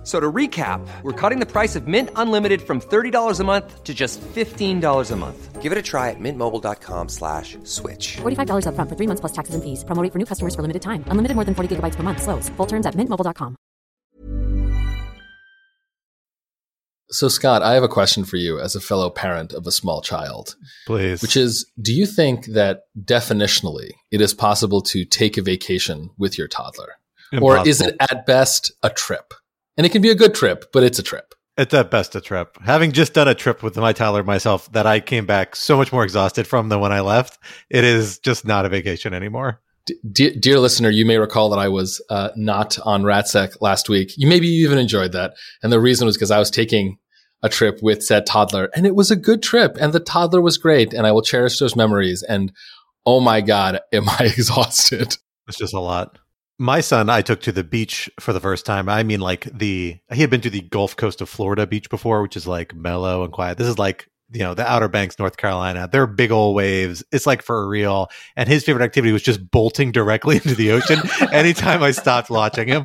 F- So to recap, we're cutting the price of Mint Unlimited from $30 a month to just $15 a month. Give it a try at mintmobile.com slash switch. $45 upfront for three months plus taxes and fees. Promo rate for new customers for limited time. Unlimited more than 40 gigabytes per month. Slows. Full terms at mintmobile.com. So, Scott, I have a question for you as a fellow parent of a small child, Please. which is Do you think that definitionally it is possible to take a vacation with your toddler? Or is it at best a trip? And it can be a good trip, but it's a trip. It's at best a trip. Having just done a trip with my toddler myself that I came back so much more exhausted from than when I left, it is just not a vacation anymore. D- dear, listener, you may recall that I was uh, not on RatSec last week. You maybe you even enjoyed that, and the reason was because I was taking a trip with said toddler, and it was a good trip, and the toddler was great, and I will cherish those memories. And oh my god, am I exhausted? It's just a lot. My son, I took to the beach for the first time. I mean, like the he had been to the Gulf Coast of Florida beach before, which is like mellow and quiet. This is like you know the Outer Banks, North Carolina. They're big old waves. It's like for real. And his favorite activity was just bolting directly into the ocean. Anytime I stopped watching him,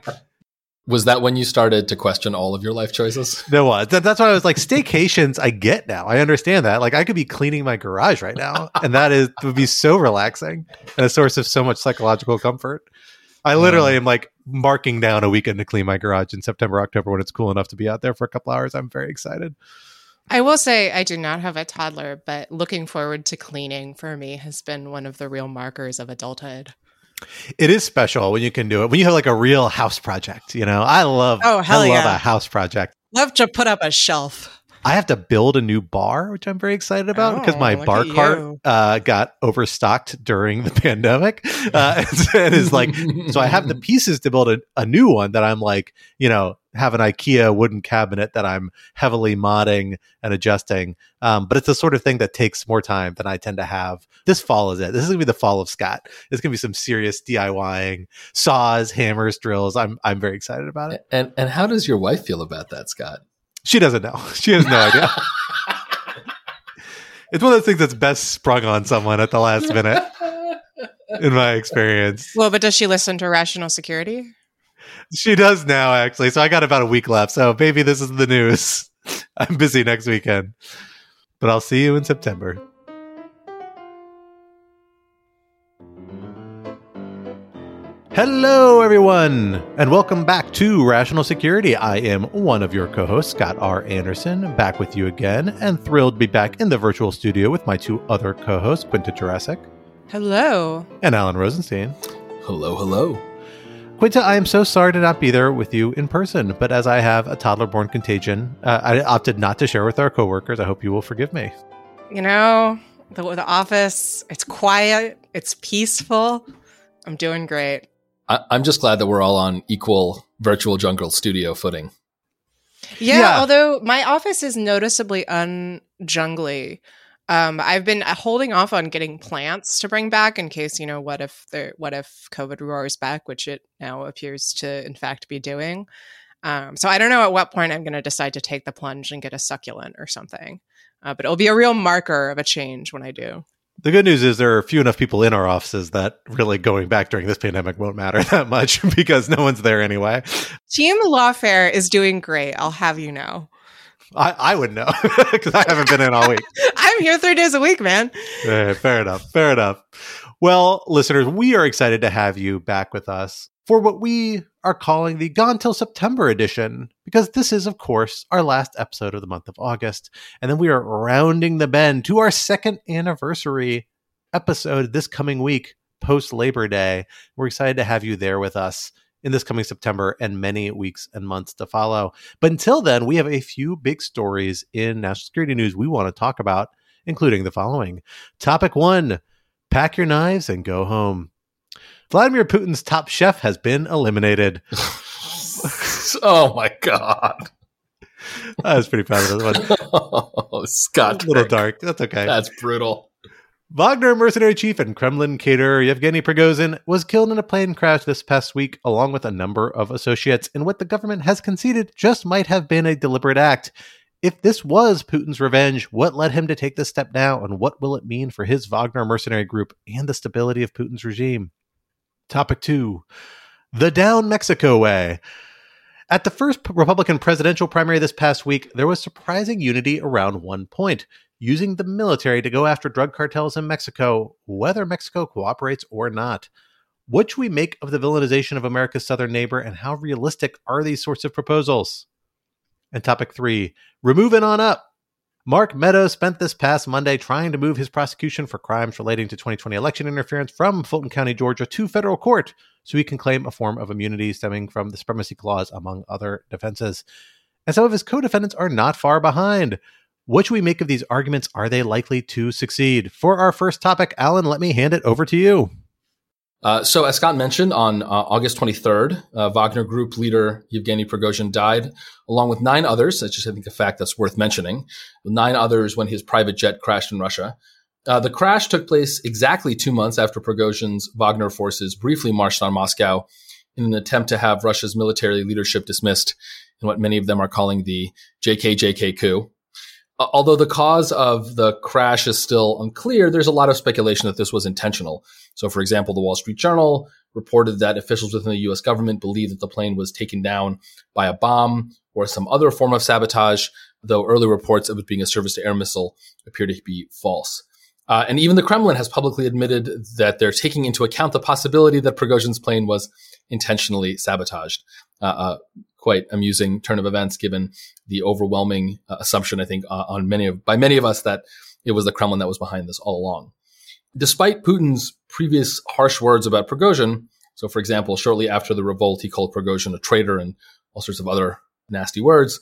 Was that when you started to question all of your life choices? There was. That, that's why I was like, staycations, I get now. I understand that. Like, I could be cleaning my garage right now, and that is would be so relaxing and a source of so much psychological comfort. I literally am like marking down a weekend to clean my garage in September, October when it's cool enough to be out there for a couple hours. I'm very excited. I will say I do not have a toddler, but looking forward to cleaning for me has been one of the real markers of adulthood. It is special when you can do it. When you have like a real house project, you know, I love. Oh, hell I love yeah. a house project. Love to put up a shelf. I have to build a new bar, which I'm very excited about because Oh, my bar cart uh, got overstocked during the pandemic. Uh, and is like, so I have the pieces to build a, a new one that I'm like, you know, have an IKEA wooden cabinet that I'm heavily modding and adjusting. Um, but it's the sort of thing that takes more time than I tend to have. This fall is it. This is gonna be the fall of Scott. It's gonna be some serious DIYing, saws, hammers, drills. I'm I'm very excited about it. And and how does your wife feel about that, Scott? She doesn't know. She has no idea. It's one of those things that's best sprung on someone at the last minute, in my experience. Well, but does she listen to rational security? She does now, actually. So I got about a week left. So maybe this is the news. I'm busy next weekend, but I'll see you in September. Hello, everyone, and welcome back to Rational Security. I am one of your co hosts, Scott R. Anderson, back with you again, and thrilled to be back in the virtual studio with my two other co hosts, Quinta Jurecic Hello. and Alan Rosenstein. Hello, hello. Quinta, I am so sorry to not be there with you in person, but as I have a toddler born contagion, uh, I opted not to share with our coworkers. I hope you will forgive me. You know, the, the office, it's quiet, it's peaceful. I'm doing great. I, I'm just glad that we're all on equal virtual jungle studio footing. Yeah, Yeah. although my office is noticeably unjungly. Um, I've been holding off on getting plants to bring back in case you know what if there what if COVID roars back, which it now appears to in fact be doing. Um, so I don't know at what point I'm going to decide to take the plunge and get a succulent or something. Uh, but it'll be a real marker of a change when I do. The good news is there are few enough people in our offices that really going back during this pandemic won't matter that much because no one's there anyway. Team Lawfare is doing great. I'll have you know. I, I would know because I haven't been in all week. I'm here three days a week, man. Fair enough. Fair enough. Well, listeners, we are excited to have you back with us for what we are calling the Gone Till September edition, because this is, of course, our last episode of the month of August. And then we are rounding the bend to our second anniversary episode this coming week, post Labor Day. We're excited to have you there with us in this coming September and many weeks and months to follow. But until then, we have a few big stories in national security news we want to talk about, including the following. Topic one pack your knives and go home. Vladimir Putin's top chef has been eliminated. oh my god. I was pretty proud of this one. Oh, Scott. a little Turk. dark. That's okay. That's brutal. Wagner mercenary chief and Kremlin caterer Yevgeny Prigozhin was killed in a plane crash this past week, along with a number of associates, in what the government has conceded just might have been a deliberate act. If this was Putin's revenge, what led him to take this step now, and what will it mean for his Wagner mercenary group and the stability of Putin's regime? Topic two The Down Mexico Way. At the first Republican presidential primary this past week, there was surprising unity around one point using the military to go after drug cartels in Mexico, whether Mexico cooperates or not. What should we make of the villainization of America's southern neighbor, and how realistic are these sorts of proposals? And topic three removing on up. Mark Meadows spent this past Monday trying to move his prosecution for crimes relating to 2020 election interference from Fulton County, Georgia to federal court so he can claim a form of immunity stemming from the supremacy clause, among other defenses. And some of his co defendants are not far behind. What should we make of these arguments? Are they likely to succeed? For our first topic, Alan, let me hand it over to you. Uh, so, as Scott mentioned, on uh, August 23rd, uh, Wagner Group leader Yevgeny Prigozhin died, along with nine others. That's just, I think, a fact that's worth mentioning. Nine others when his private jet crashed in Russia. Uh, the crash took place exactly two months after Prigozhin's Wagner forces briefly marched on Moscow in an attempt to have Russia's military leadership dismissed in what many of them are calling the JKJK coup. Uh, although the cause of the crash is still unclear, there's a lot of speculation that this was intentional. So, for example, the Wall Street Journal reported that officials within the US government believe that the plane was taken down by a bomb or some other form of sabotage, though early reports of it being a surface to air missile appear to be false. Uh, and even the Kremlin has publicly admitted that they're taking into account the possibility that Prigozhin's plane was intentionally sabotaged. Uh, uh, quite amusing turn of events given the overwhelming uh, assumption, I think, uh, on many of, by many of us that it was the Kremlin that was behind this all along. Despite Putin's previous harsh words about Prigozhin, so for example, shortly after the revolt, he called Prigozhin a traitor and all sorts of other nasty words.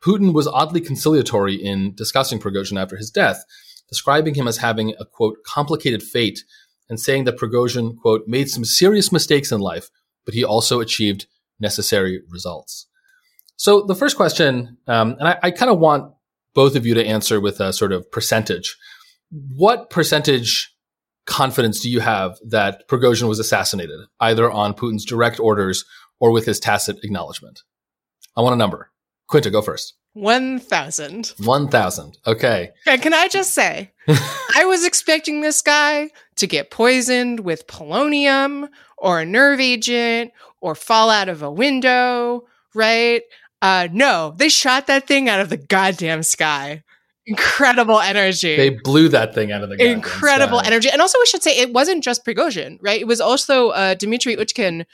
Putin was oddly conciliatory in discussing Prigozhin after his death, describing him as having a quote complicated fate and saying that Prigozhin quote made some serious mistakes in life, but he also achieved necessary results. So the first question, um, and I, I kind of want both of you to answer with a sort of percentage. What percentage confidence do you have that Prigozhin was assassinated, either on Putin's direct orders or with his tacit acknowledgement? I want a number. Quinta, go first. 1,000. 1,000. Okay. And can I just say, I was expecting this guy to get poisoned with polonium or a nerve agent or fall out of a window, right? Uh, no, they shot that thing out of the goddamn sky. Incredible energy. They blew that thing out of the goddamn Incredible sky. energy. And also, we should say it wasn't just Prigozhin, right? It was also uh, Dmitry Utkin,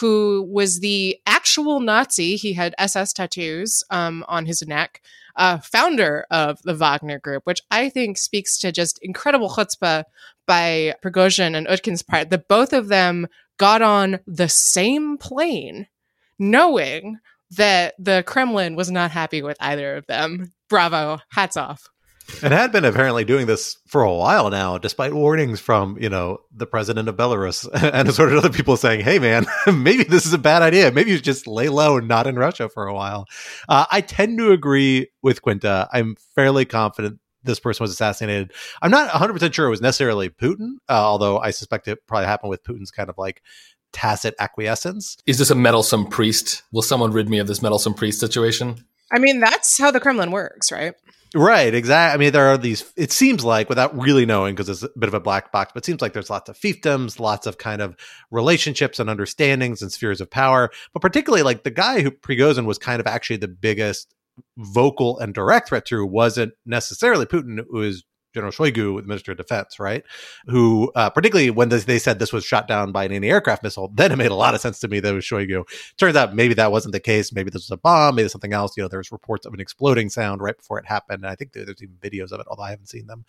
who was the actual Nazi. He had SS tattoos um, on his neck, uh, founder of the Wagner Group, which I think speaks to just incredible chutzpah by Prigozhin and Utkin's part that both of them got on the same plane, knowing that the Kremlin was not happy with either of them. Bravo. Hats off. And had been apparently doing this for a while now, despite warnings from, you know, the president of Belarus and a sort of other people saying, hey, man, maybe this is a bad idea. Maybe you just lay low and not in Russia for a while. Uh, I tend to agree with Quinta. I'm fairly confident this person was assassinated. I'm not 100% sure it was necessarily Putin, uh, although I suspect it probably happened with Putin's kind of like tacit acquiescence. Is this a meddlesome priest? Will someone rid me of this meddlesome priest situation? I mean, that's how the Kremlin works, right? Right, exactly. I mean, there are these, it seems like, without really knowing, because it's a bit of a black box, but it seems like there's lots of fiefdoms, lots of kind of relationships and understandings and spheres of power. But particularly, like the guy who Prigozhin was kind of actually the biggest vocal and direct threat to wasn't necessarily Putin, who is General Shoigu, the Minister of Defense, right? Who, uh, particularly when they said this was shot down by an anti-aircraft missile, then it made a lot of sense to me that it was Shoigu. Turns out maybe that wasn't the case. Maybe this was a bomb. Maybe something else. You know, there was reports of an exploding sound right before it happened. And I think there's even videos of it, although I haven't seen them.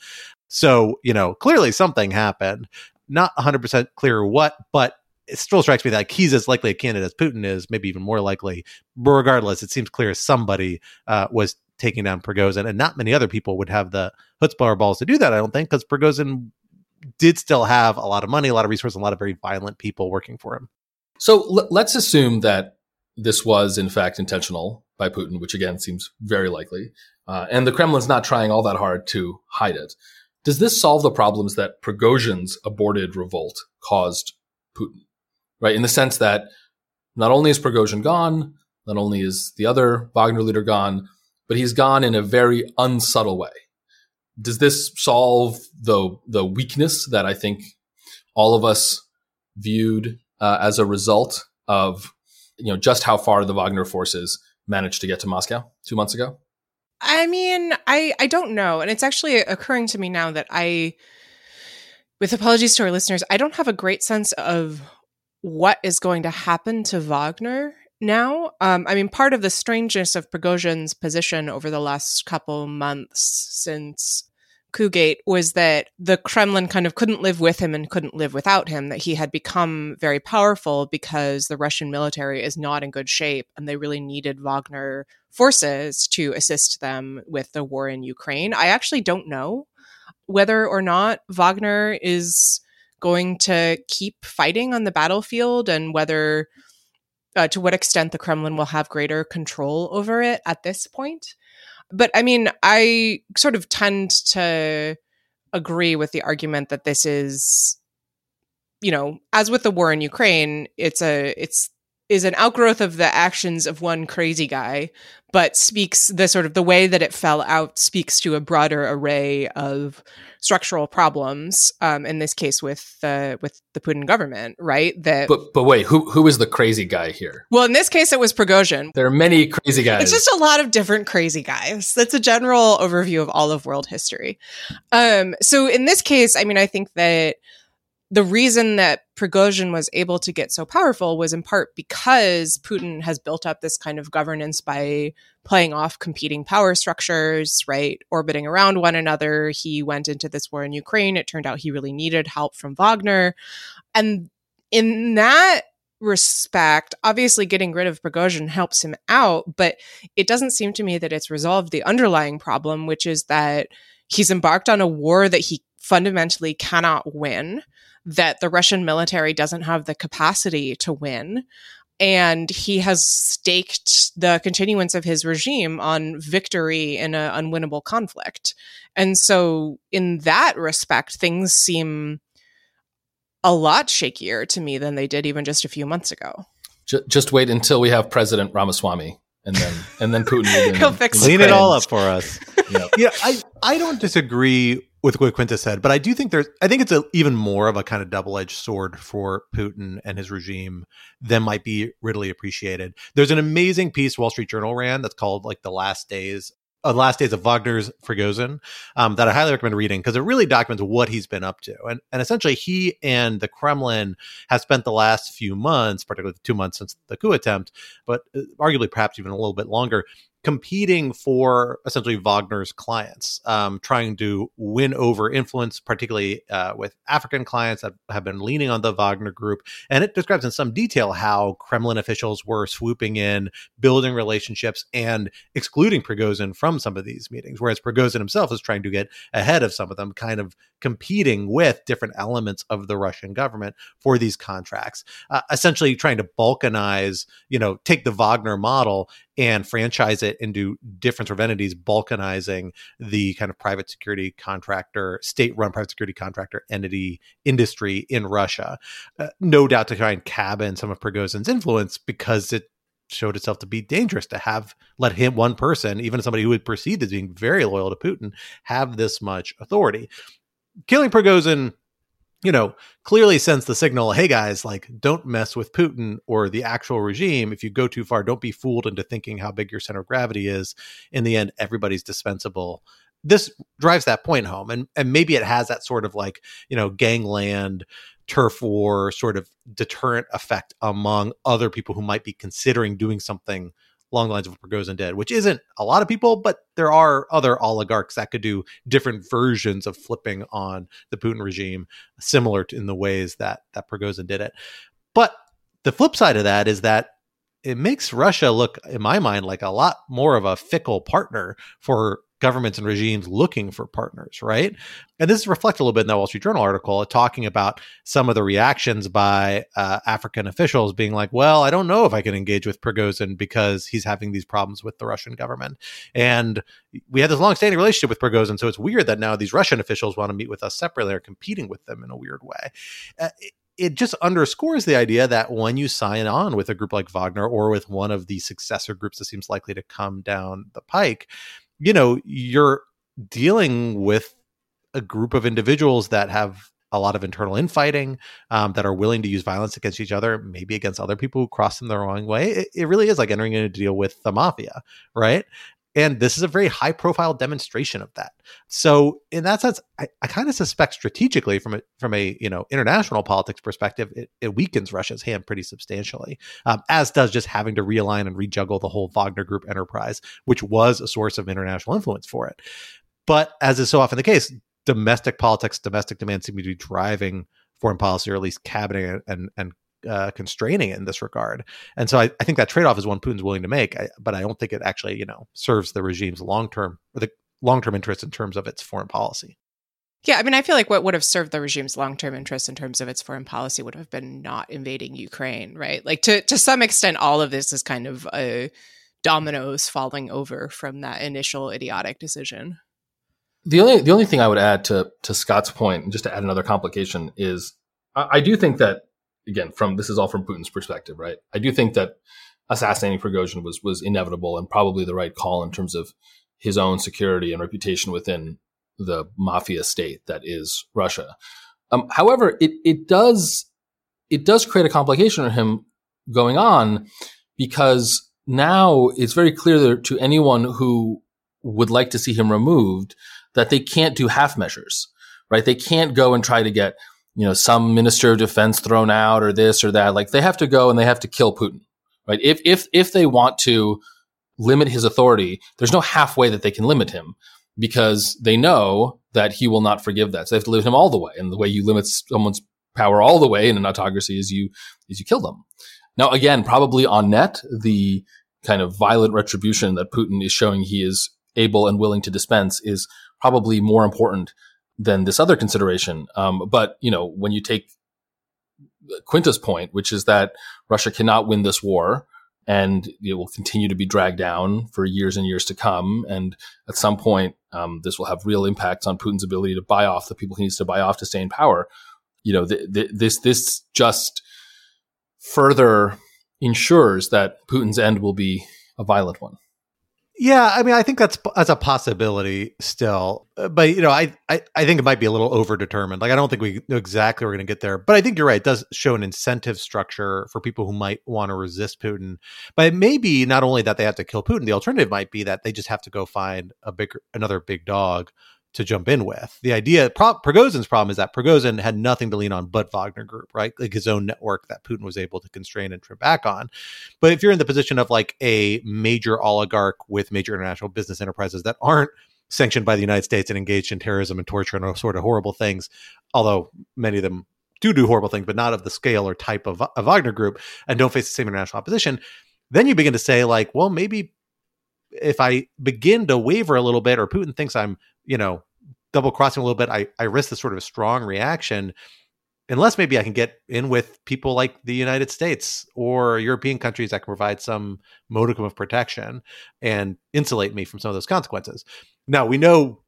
So, you know, clearly something happened. Not 100% clear what, but it still strikes me that he's as likely a candidate as Putin is, maybe even more likely. But regardless, it seems clear somebody uh, was taking down Prigozhin, and not many other people would have the chutzpah balls to do that. I don't think because Prigozhin did still have a lot of money, a lot of resources, a lot of very violent people working for him. So l- let's assume that this was in fact intentional by Putin, which again seems very likely, uh, and the Kremlin's not trying all that hard to hide it. does this solve the problems that Prigozhin's aborted revolt caused Putin? Right, in the sense that not only is Prigozhin gone, not only is the other Wagner leader gone, but he's gone in a very unsubtle way. Does this solve the the weakness that I think all of us viewed uh, as a result of you know just how far the Wagner forces managed to get to Moscow two months ago? I mean, I I don't know, and it's actually occurring to me now that I, with apologies to our listeners, I don't have a great sense of what is going to happen to Wagner now. Um, I mean, part of the strangeness of Prigozhin's position over the last couple months since Cougate was that the Kremlin kind of couldn't live with him and couldn't live without him, that he had become very powerful because the Russian military is not in good shape and they really needed Wagner forces to assist them with the war in Ukraine. I actually don't know whether or not Wagner is going to keep fighting on the battlefield and whether uh, to what extent the Kremlin will have greater control over it at this point. But I mean, I sort of tend to agree with the argument that this is, you know, as with the war in Ukraine, it's a it's is an outgrowth of the actions of one crazy guy, but speaks the sort of the way that it fell out speaks to a broader array of structural problems. Um, in this case, with the with the Putin government, right? That but but wait, who who is the crazy guy here? Well, in this case, it was Prigozhin. There are many crazy guys. It's just a lot of different crazy guys. That's a general overview of all of world history. Um, so in this case, I mean, I think that the reason that Prigozhin was able to get so powerful was in part because Putin has built up this kind of governance by playing off competing power structures, right? Orbiting around one another. He went into this war in Ukraine. It turned out he really needed help from Wagner. And in that respect, obviously getting rid of Prigozhin helps him out, but it doesn't seem to me that it's resolved the underlying problem, which is that he's embarked on a war that he fundamentally cannot win that the Russian military doesn't have the capacity to win. And he has staked the continuance of his regime on victory in an unwinnable conflict. And so, in that respect, things seem a lot shakier to me than they did even just a few months ago. Just wait until we have President Ramaswamy and then and then Putin will He'll fix clean it all up for us. yep. Yeah, I I don't disagree with what Quinta said, but I do think there's, I think it's a, even more of a kind of double edged sword for Putin and his regime than might be readily appreciated. There's an amazing piece Wall Street Journal ran that's called like the last days uh, last days of Wagner's Prigozhin um, that I highly recommend reading because it really documents what he's been up to. And, and essentially, he and the Kremlin have spent the last few months, particularly the two months since the coup attempt, but uh, arguably perhaps even a little bit longer, competing for essentially Wagner's clients, um, trying to win over influence, particularly uh, with African clients that have been leaning on the Wagner group. And it describes in some detail how Kremlin officials were swooping in, building relationships, and excluding Prigozhin from some of these meetings, whereas Prigozhin himself is trying to get ahead of some of them, kind of competing with different elements of the Russian government for these contracts, uh, essentially trying to balkanize, you know, take the Wagner model and franchise it into different sort of entities, balkanizing the kind of private security contractor, state run private security contractor entity industry in Russia. Uh, no doubt to try and cabin some of Prigozhin's influence because it showed itself to be dangerous to have let him one person, even somebody who would perceived as being very loyal to Putin, have this much authority killing Prigozhin, you know, clearly sends the signal, hey guys, like don't mess with Putin or the actual regime. If you go too far, don't be fooled into thinking how big your center of gravity is. In the end, everybody's dispensable. This drives that point home. And and maybe it has that sort of like, you know, gangland turf war sort of deterrent effect among other people who might be considering doing something along the lines of what did, which isn't a lot of people, but there are other oligarchs that could do different versions of flipping on the Putin regime, similar to, in the ways that that Prigozhin did it. But the flip side of that is that it makes Russia look, in my mind, like a lot more of a fickle partner for governments and regimes looking for partners, right? And this is reflected a little bit in that Wall Street Journal article talking about some of the reactions by uh, African officials being like, well, I don't know if I can engage with Prigozhin because he's having these problems with the Russian government. And we had this long-standing relationship with Prigozhin, so it's weird that now these Russian officials want to meet with us separately or competing with them in a weird way. Uh, it just underscores the idea that when you sign on with a group like Wagner or with one of the successor groups that seems likely to come down the pike, you know, you're dealing with a group of individuals that have a lot of internal infighting, um, that are willing to use violence against each other, maybe against other people who cross them the wrong way. It, it really is like entering into a deal with the mafia, right? And this is a very high profile demonstration of that. So in that sense, I, I kind of suspect strategically from a from a you know international politics perspective, it, it weakens Russia's hand pretty substantially, um, as does just having to realign and rejuggle the whole Wagner Group enterprise, which was a source of international influence for it. But as is so often the case, domestic politics, domestic demand seem to be driving foreign policy, or at least cabinet and and uh, constraining it in this regard. And so I, I think that trade off is one Putin's willing to make, I, but I don't think it actually, you know, serves the regime's long term or the long term interest in terms of its foreign policy. Yeah, I mean, I feel like what would have served the regime's long term interest in terms of its foreign policy would have been not invading Ukraine, right? Like to to some extent, all of this is kind of a dominoes falling over from that initial idiotic decision. The only the only thing I would add to to Scott's point, and just to add another complication, is I, I do think that again, from this is all from Putin's perspective, right? I do think that assassinating Prigozhin was was inevitable and probably the right call in terms of his own security and reputation within the mafia state that is Russia. Um, however, it it does it does create a complication for him going on because now it's very clear to anyone who would like to see him removed that they can't do half measures, right? They can't go and try to get you know, some minister of defense thrown out or this or that. Like they have to go and they have to kill Putin, right? If, if, if they want to limit his authority, there's no halfway that they can limit him because they know that he will not forgive that. So they have to limit him all the way. And the way you limit someone's power all the way in an autocracy is you, is you kill them. Now, again, probably on net, the kind of violent retribution that Putin is showing he is able and willing to dispense is probably more important than this other consideration. Um, but you know, when you take Quinta's point, which is that Russia cannot win this war and it will continue to be dragged down for years and years to come. And at some point, um, this will have real impacts on Putin's ability to buy off the people he needs to buy off to stay in power. You know, th- th- this this just further ensures that Putin's end will be a violent one. Yeah, I mean, I think that's that's a possibility still, uh, but you know, I, I I think it might be a little overdetermined. Like, I don't think we know exactly we're going to get there, but I think you're right. It does show an incentive structure for people who might want to resist Putin. But it may be not only that they have to kill Putin; the alternative might be that they just have to go find a bigger, another big dog to jump in with. The idea, Pro- Prigozhin's problem is that Prigozhin had nothing to lean on but Wagner Group, right? Like his own network that Putin was able to constrain and trim back on. But if you're in the position of like a major oligarch with major international business enterprises that aren't sanctioned by the United States and engaged in terrorism and torture and all sort of horrible things, although many of them do do horrible things, but not of the scale or type of, of Wagner Group, and don't face the same international opposition, then you begin to say like, well, maybe if I begin to waver a little bit, or Putin thinks I'm you know, double crossing a little bit, I, I risk this sort of strong reaction unless maybe I can get in with people like the United States or European countries that can provide some modicum of protection and insulate me from some of those consequences. Now, we know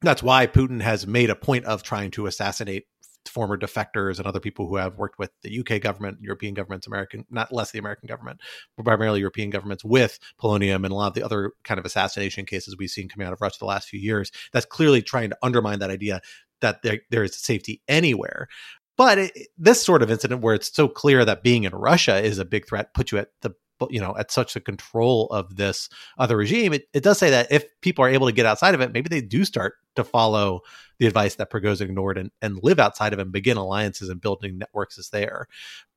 that's why Putin has made a point of trying to assassinate former defectors and other people who have worked with the UK government, European governments, American, not less the American government, but primarily European governments with polonium and a lot of the other kind of assassination cases we've seen coming out of Russia the last few years. That's clearly trying to undermine that idea that there, there is safety anywhere. But it, this sort of incident where it's so clear that being in Russia is a big threat puts you at the you know at such a control of this other regime it, it does say that if people are able to get outside of it maybe they do start to follow the advice that Prigozhin ignored and, and live outside of and begin alliances and building networks is there.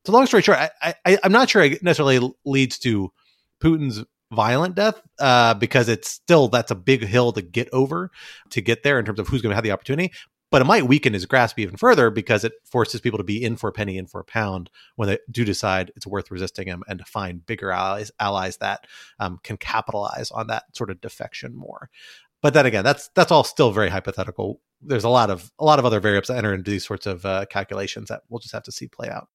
So long story short I, I i'm not sure it necessarily leads to putin's violent death uh, because it's still that's a big hill to get over to get there in terms of who's going to have the opportunity but it might weaken his grasp even further because it forces people to be in for a penny, in for a pound when they do decide it's worth resisting him and to find bigger allies, allies that um, can capitalize on that sort of defection more. but then again, that's that's all still very hypothetical. There's a lot of a lot of other variables that enter into these sorts of uh, calculations that we'll just have to see play out.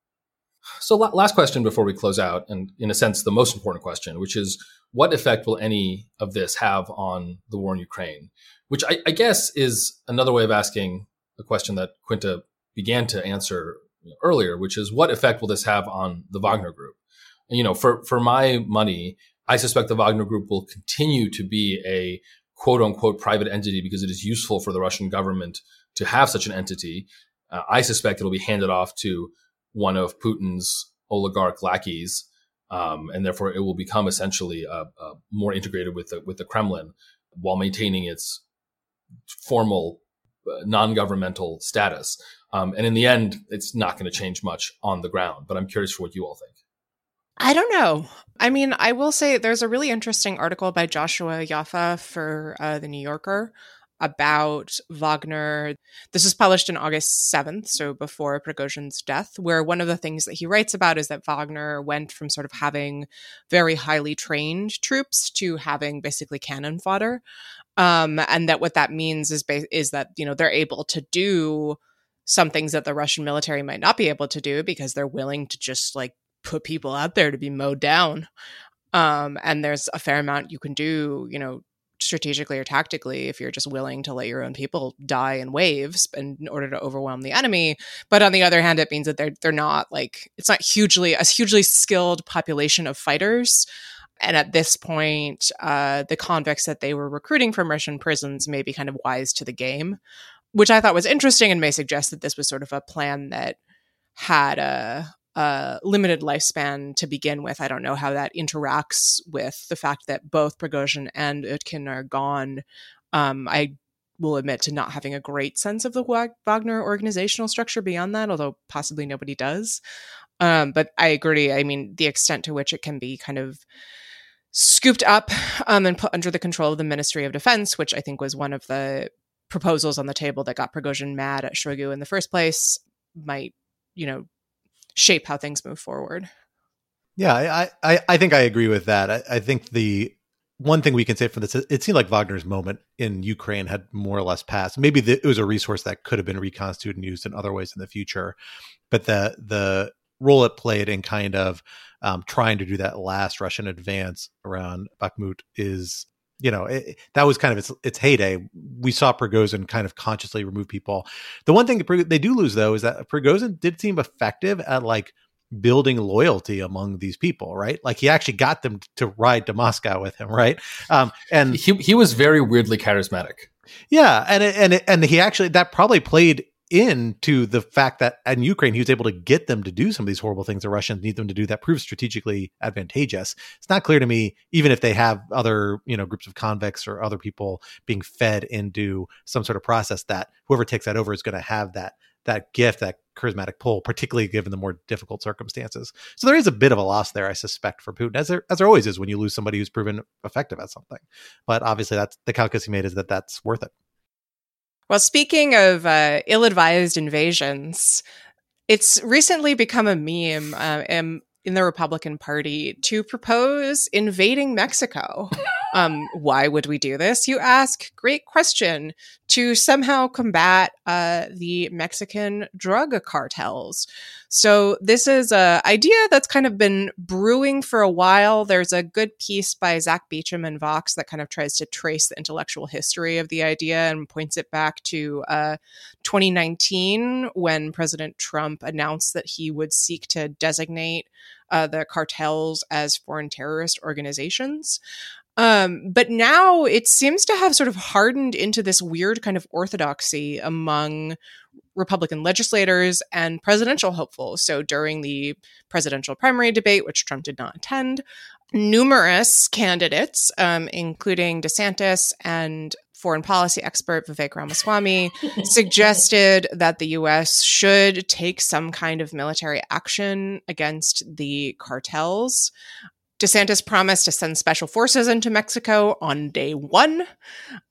So, last question before we close out, and in a sense, the most important question, which is what effect will any of this have on the war in Ukraine? Which I, I guess is another way of asking a question that Quinta began to answer earlier, which is what effect will this have on the Wagner Group? you know, for for my money, I suspect the Wagner Group will continue to be a quote unquote private entity because it is useful for the Russian government to have such an entity. Uh, I suspect it'll be handed off to one of Putin's oligarch lackeys, um, and therefore it will become essentially uh, uh, more integrated with the with the Kremlin while maintaining its formal uh, non-governmental status. Um, and in the end, it's not going to change much on the ground. But I'm curious for what you all think. I don't know. I mean, I will say there's a really interesting article by Joshua Yaffa for uh, the New Yorker about Wagner. This was published on August 7th, so before Prigozhin's death, where one of the things that he writes about is that Wagner went from sort of having very highly trained troops to having basically cannon fodder. Um, and that what that means is, ba- is that, you know, they're able to do some things that the Russian military might not be able to do because they're willing to just like put people out there to be mowed down. Um, and there's a fair amount you can do, you know, strategically or tactically if you're just willing to let your own people die in waves in order to overwhelm the enemy. But on the other hand it means that they're they're not like it's not hugely a hugely skilled population of fighters. And at this point uh, the convicts that they were recruiting from russian prisons may be kind of wise to the game which i thought was interesting and may suggest that this was sort of a plan that had a uh, limited lifespan to begin with. I don't know how that interacts with the fact that both Prigozhin and Utkin are gone. Um, I will admit to not having a great sense of the Wagner organizational structure beyond that, although possibly nobody does. Um, but I agree. I mean, the extent to which it can be kind of scooped up um, and put under the control of the Ministry of Defense, which I think was one of the proposals on the table that got Prigozhin mad at Shoigu in the first place, might, you know, shape how things move forward. Yeah, I, I, I think I agree with that. I, I think the one thing we can say for this, it seemed like Wagner's moment in Ukraine had more or less passed. Maybe the, it was a resource that could have been reconstituted and used in other ways in the future, but the the role it played in kind of um, trying to do that last Russian advance around Bakhmut is, you know, it, that was kind of its its heyday. We saw Prigozhin kind of consciously remove people. The one thing they do lose though is that Prigozhin did seem effective at like building loyalty among these people, right? Like he actually got them to ride to Moscow with him, right? Um, and he he was very weirdly charismatic. Yeah, and and and he actually that probably played into the fact that in Ukraine he was able to get them to do some of these horrible things the Russians need them to do that proves strategically advantageous. It's not clear to me even if they have other, you know, groups of convicts or other people being fed into some sort of process that whoever takes that over is going to have that that gift, that charismatic pull, particularly given the more difficult circumstances. So there is a bit of a loss there, I suspect, for Putin, as there as there always is when you lose somebody who's proven effective at something. But obviously, that's the calculus he made is that that's worth it. Well, speaking of uh, ill-advised invasions, it's recently become a meme uh, in, in the Republican Party to propose invading Mexico. Um, why would we do this? You ask. Great question. To somehow combat uh, the Mexican drug cartels. So this is a idea that's kind of been brewing for a while. There's a good piece by Zack Beauchamp and Vox that kind of tries to trace the intellectual history of the idea and points it back to uh, 2019 when President Trump announced that he would seek to designate uh, the cartels as foreign terrorist organizations. Um, but now it seems to have sort of hardened into this weird kind of orthodoxy among Republican legislators and presidential hopefuls. So during the presidential primary debate, which Trump did not attend, numerous candidates, um, including DeSantis and foreign policy expert Vivek Ramaswamy, suggested that the US should take some kind of military action against the cartels. DeSantis promised to send special forces into Mexico on day one.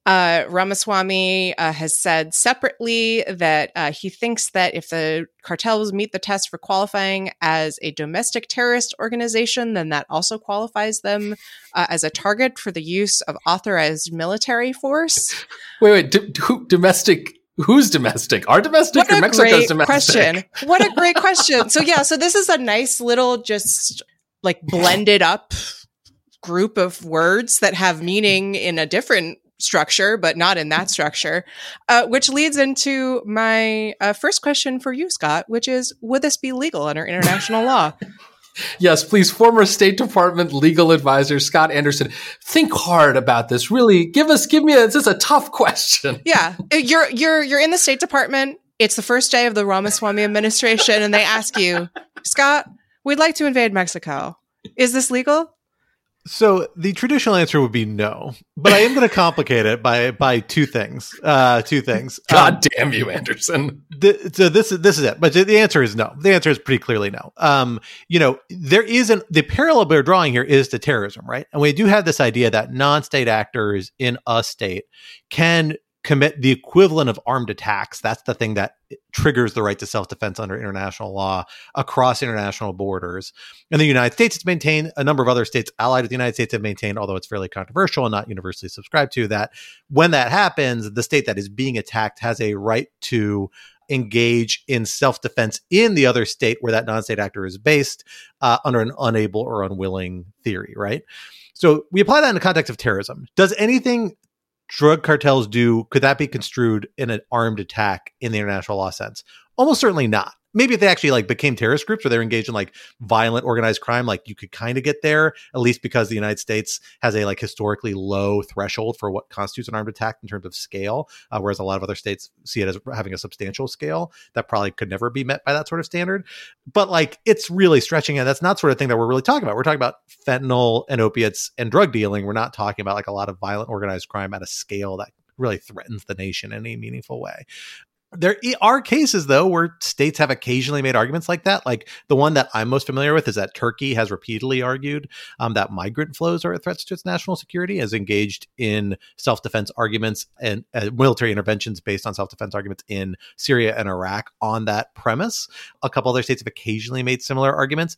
Uh, Ramaswamy uh, has said separately that uh, he thinks that if the cartels meet the test for qualifying as a domestic terrorist organization, then that also qualifies them uh, as a target for the use of authorized military force. Wait, wait, d- who, domestic? Who's domestic? Our domestic What or a Mexico's great domestic? question! What a great question. So yeah, so this is a nice little just like blended up group of words that have meaning in a different structure, but not in that structure, uh, which leads into my uh, first question for you, Scott, which is Would this be legal under international law? Yes, please, former State Department legal advisor Scott Anderson, think hard about this. Really, give us, give me a. This is a tough question. Yeah, you're you're you're in the State Department. It's the first day of the Ramaswamy administration, and they ask you, Scott, we'd like to invade Mexico. Is this legal? So the traditional answer would be no, but I am going to complicate it by by two things. Uh, two things. God Um, damn you, Anderson. the, so this is this is it, but the answer is no. The answer is pretty clearly no. Um, you know, there isn't the parallel we're drawing here is to terrorism, right? And we do have this idea that non-state actors in a state can commit the equivalent of armed attacks. That's the thing that triggers the right to self-defense under international law across international borders. And the United States, it's maintained. A number of other states allied with the United States have maintained, although it's fairly controversial and not universally subscribed to, that when that happens, the state that is being attacked has a right to engage in self-defense in the other state where that non-state actor is based uh, under an unable or unwilling theory right so we apply that in the context of terrorism does anything drug cartels do could that be construed in an armed attack in the international law sense? Almost certainly not maybe if they actually like became terrorist groups or they're engaged in like violent organized crime like you could kind of get there at least because the united states has a like historically low threshold for what constitutes an armed attack in terms of scale uh, whereas a lot of other states see it as having a substantial scale that probably could never be met by that sort of standard. But like it's really stretching it. That's not sort of thing that we're really talking about. We're talking about fentanyl and opiates and drug dealing. We're not talking about like a lot of violent organized crime at a scale that really threatens the nation in any meaningful way there are cases though where states have occasionally made arguments like that. Like the one that i'm most familiar with is that turkey has repeatedly argued um, that migrant flows are a threat to its national security has engaged in self-defense arguments and uh, military interventions based on self-defense arguments in syria and iraq on that premise. A couple other states have occasionally made similar arguments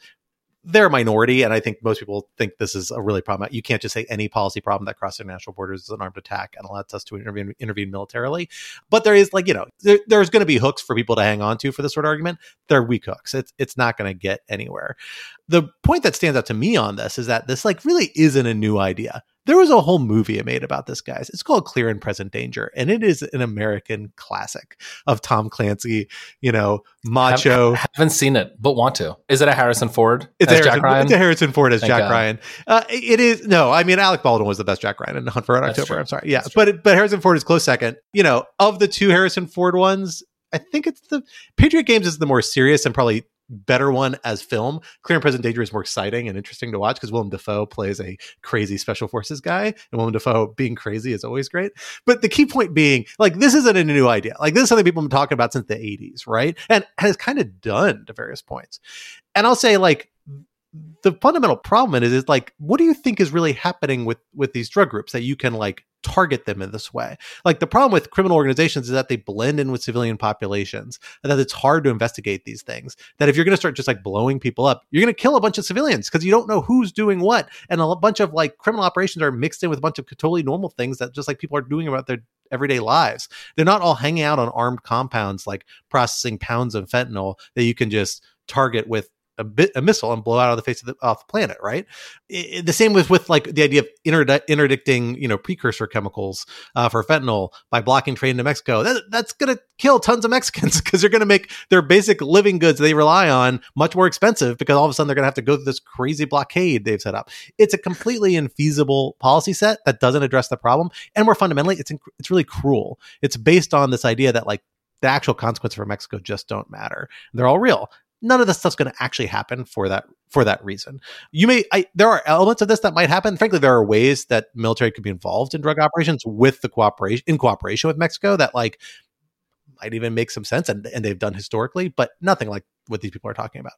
they're a minority, and I think most people think this is a really problem. You can't just say any policy problem that crosses international borders is an armed attack and allows us to intervene, intervene militarily. But there is like you know there, there's going to be hooks for people to hang on to for this sort of argument. They're weak hooks. It's it's not going to get anywhere. The point that stands out to me on this is that this like really isn't a new idea. There was a whole movie made about this, guys. It's called Clear and Present Danger, and it is an American classic of Tom Clancy. You know, macho. Have, haven't seen it, but want to. Is it a Harrison Ford It's as a, Jack Harrison, Ryan? it's a Harrison Ford as Thank Jack God. Ryan. Uh, it is no, I mean Alec Baldwin was the best Jack Ryan in Hunt for Red October. true. I'm sorry, yeah, but but Harrison Ford is close second. You know, of the two Harrison Ford ones, I think it's the Patriot Games is the more serious and probably better one as film. Clear and Present Danger is more exciting and interesting to watch because Willem Dafoe plays a crazy special forces guy, and Willem Dafoe being crazy is always great. But the key point being, like, this isn't a new idea. Like, this is something people have been talking about since the 80s, right? And has kind of done to various points. And I'll say, like, the fundamental problem is, is like, what do you think is really happening with with these drug groups that you can like target them in this way? Like the problem with criminal organizations is that they blend in with civilian populations, and that it's hard to investigate these things. That if you're going to start just like blowing people up, you're going to kill a bunch of civilians because you don't know who's doing what, and a bunch of like criminal operations are mixed in with a bunch of totally normal things that just like people are doing about their everyday lives. They're not all hanging out on armed compounds like processing pounds of fentanyl that you can just target with a bit a missile and blow out of the face of the off the planet, right? I- I- the same with with like the idea of interdi- interdicting, you know, precursor chemicals uh, for fentanyl by blocking trade into Mexico. That, that's going to kill tons of Mexicans because they're going to make their basic living goods they rely on much more expensive because all of a sudden they're going to have to go through this crazy blockade they've set up. It's a completely infeasible policy set that doesn't address the problem, and more fundamentally, it's inc- it's really cruel. It's based on this idea that like the actual consequences for Mexico just don't matter. They're all real none of this stuff's going to actually happen for that for that reason. You may I, there are elements of this that might happen. Frankly, there are ways that military could be involved in drug operations with the cooperation in cooperation with Mexico that like might even make some sense and, and they've done historically, but nothing like what these people are talking about.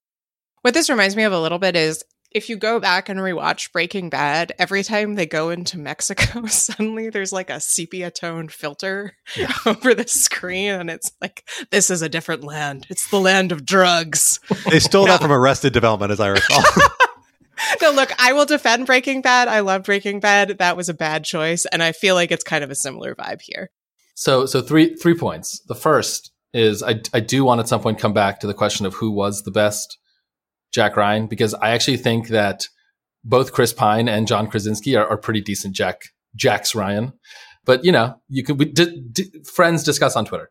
What this reminds me of a little bit is if you go back and rewatch Breaking Bad, every time they go into Mexico, suddenly there's like a sepia toned filter Yeah. over the screen, and it's like, this is a different land. It's the land of drugs. They stole that from Arrested Development, as I recall. no, look, I will defend Breaking Bad. I love Breaking Bad. That was a bad choice, and I feel like it's kind of a similar vibe here. So, so three three points. The first is I I do want at some point come back to the question of who was the best Jack Ryan because I actually think that both Chris Pine and John Krasinski are, are pretty decent Jack Jacks Ryan. But you know, you could we d- d- friends discuss on Twitter.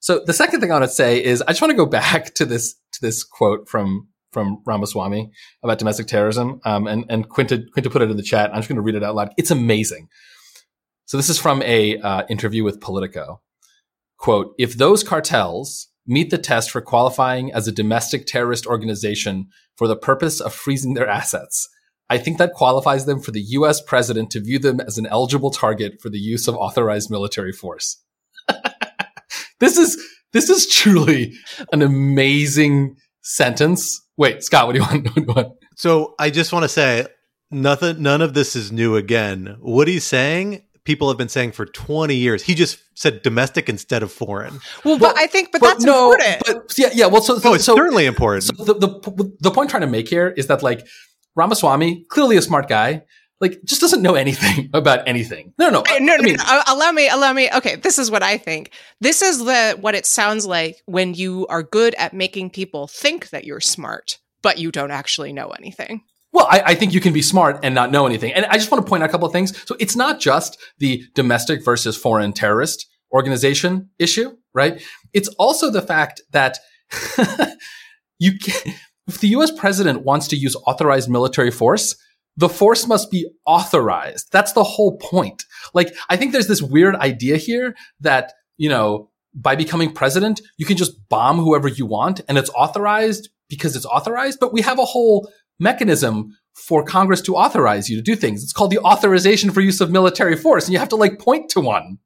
So the second thing I want to say is I just want to go back to this to this quote from from Ramaswamy about domestic terrorism. Um, and and Quinta Quinta put it in the chat. I'm just going to read it out loud. It's amazing. So this is from a uh, interview with Politico. Quote: If those cartels meet the test for qualifying as a domestic terrorist organization for the purpose of freezing their assets, I think that qualifies them for the U.S. president to view them as an eligible target for the use of authorized military force. this is this is truly an amazing sentence. Wait, Scott, what do you want? Do you want? so I just want to say nothing. None of this is new. Again, what he's saying, people have been saying for twenty years. He just said domestic instead of foreign. Well, but I think, but, But that's no, important. But yeah, yeah. Well, so, so, Oh, it's so certainly important. So the, the the point I'm trying to make here is that like Ramaswamy, clearly a smart guy, like just doesn't know anything about anything. No, no, Okay, no, I no, mean, no. Uh, Allow me, allow me. Okay, this is what I think. This is the what it sounds like when you are good at making people think that you're smart, but you don't actually know anything. Well, I, I think you can be smart and not know anything. And I just want to point out a couple of things. So it's not just the domestic versus foreign terrorist organization issue, right? It's also the fact that you can, if the US president wants to use authorized military force, the force must be authorized. That's the whole point. Like, I think there's this weird idea here that, you know, by becoming president, you can just bomb whoever you want and it's authorized because it's authorized. But we have a whole mechanism for Congress to authorize you to do things. It's called the authorization for use of military force. And you have to like point to one.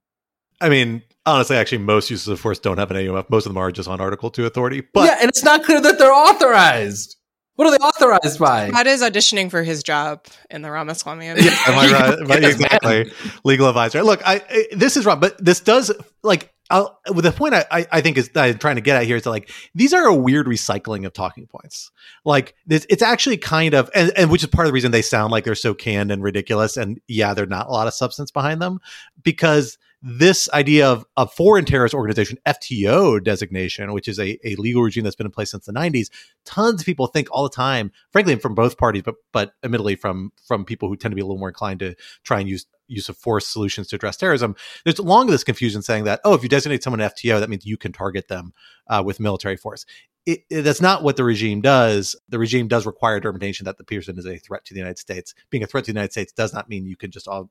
I mean, honestly, actually, most uses of force don't have an AUMF. Most of them are just on Article Two authority. But yeah. And it's not clear that they're authorized. What are they authorized by? Scott is auditioning for his job in the Ramaswamy. Yeah, am I right? Right, Yes, exactly. Legal advisor. Look, I, I this is wrong, but this does like I'll, the point I, I, I think is that I'm trying to get at here is that like these are a weird recycling of talking points. Like this, it's actually kind of and, and which is part of the reason they sound like they're so canned and ridiculous. And yeah, there's not a lot of substance behind them because this idea of a foreign terrorist organization FTO designation, which is a, a legal regime that's been in place since the 90s, tons of people think all the time, frankly, from both parties, but but admittedly from from people who tend to be a little more inclined to try and use use of force solutions to address terrorism. There's long this confusion saying that oh, if you designate someone an FTO, that means you can target them uh, with military force. It, it- that's not what the regime does. The regime does require determination that the person is a threat to the United States. Being a threat to the United States does not mean you can just all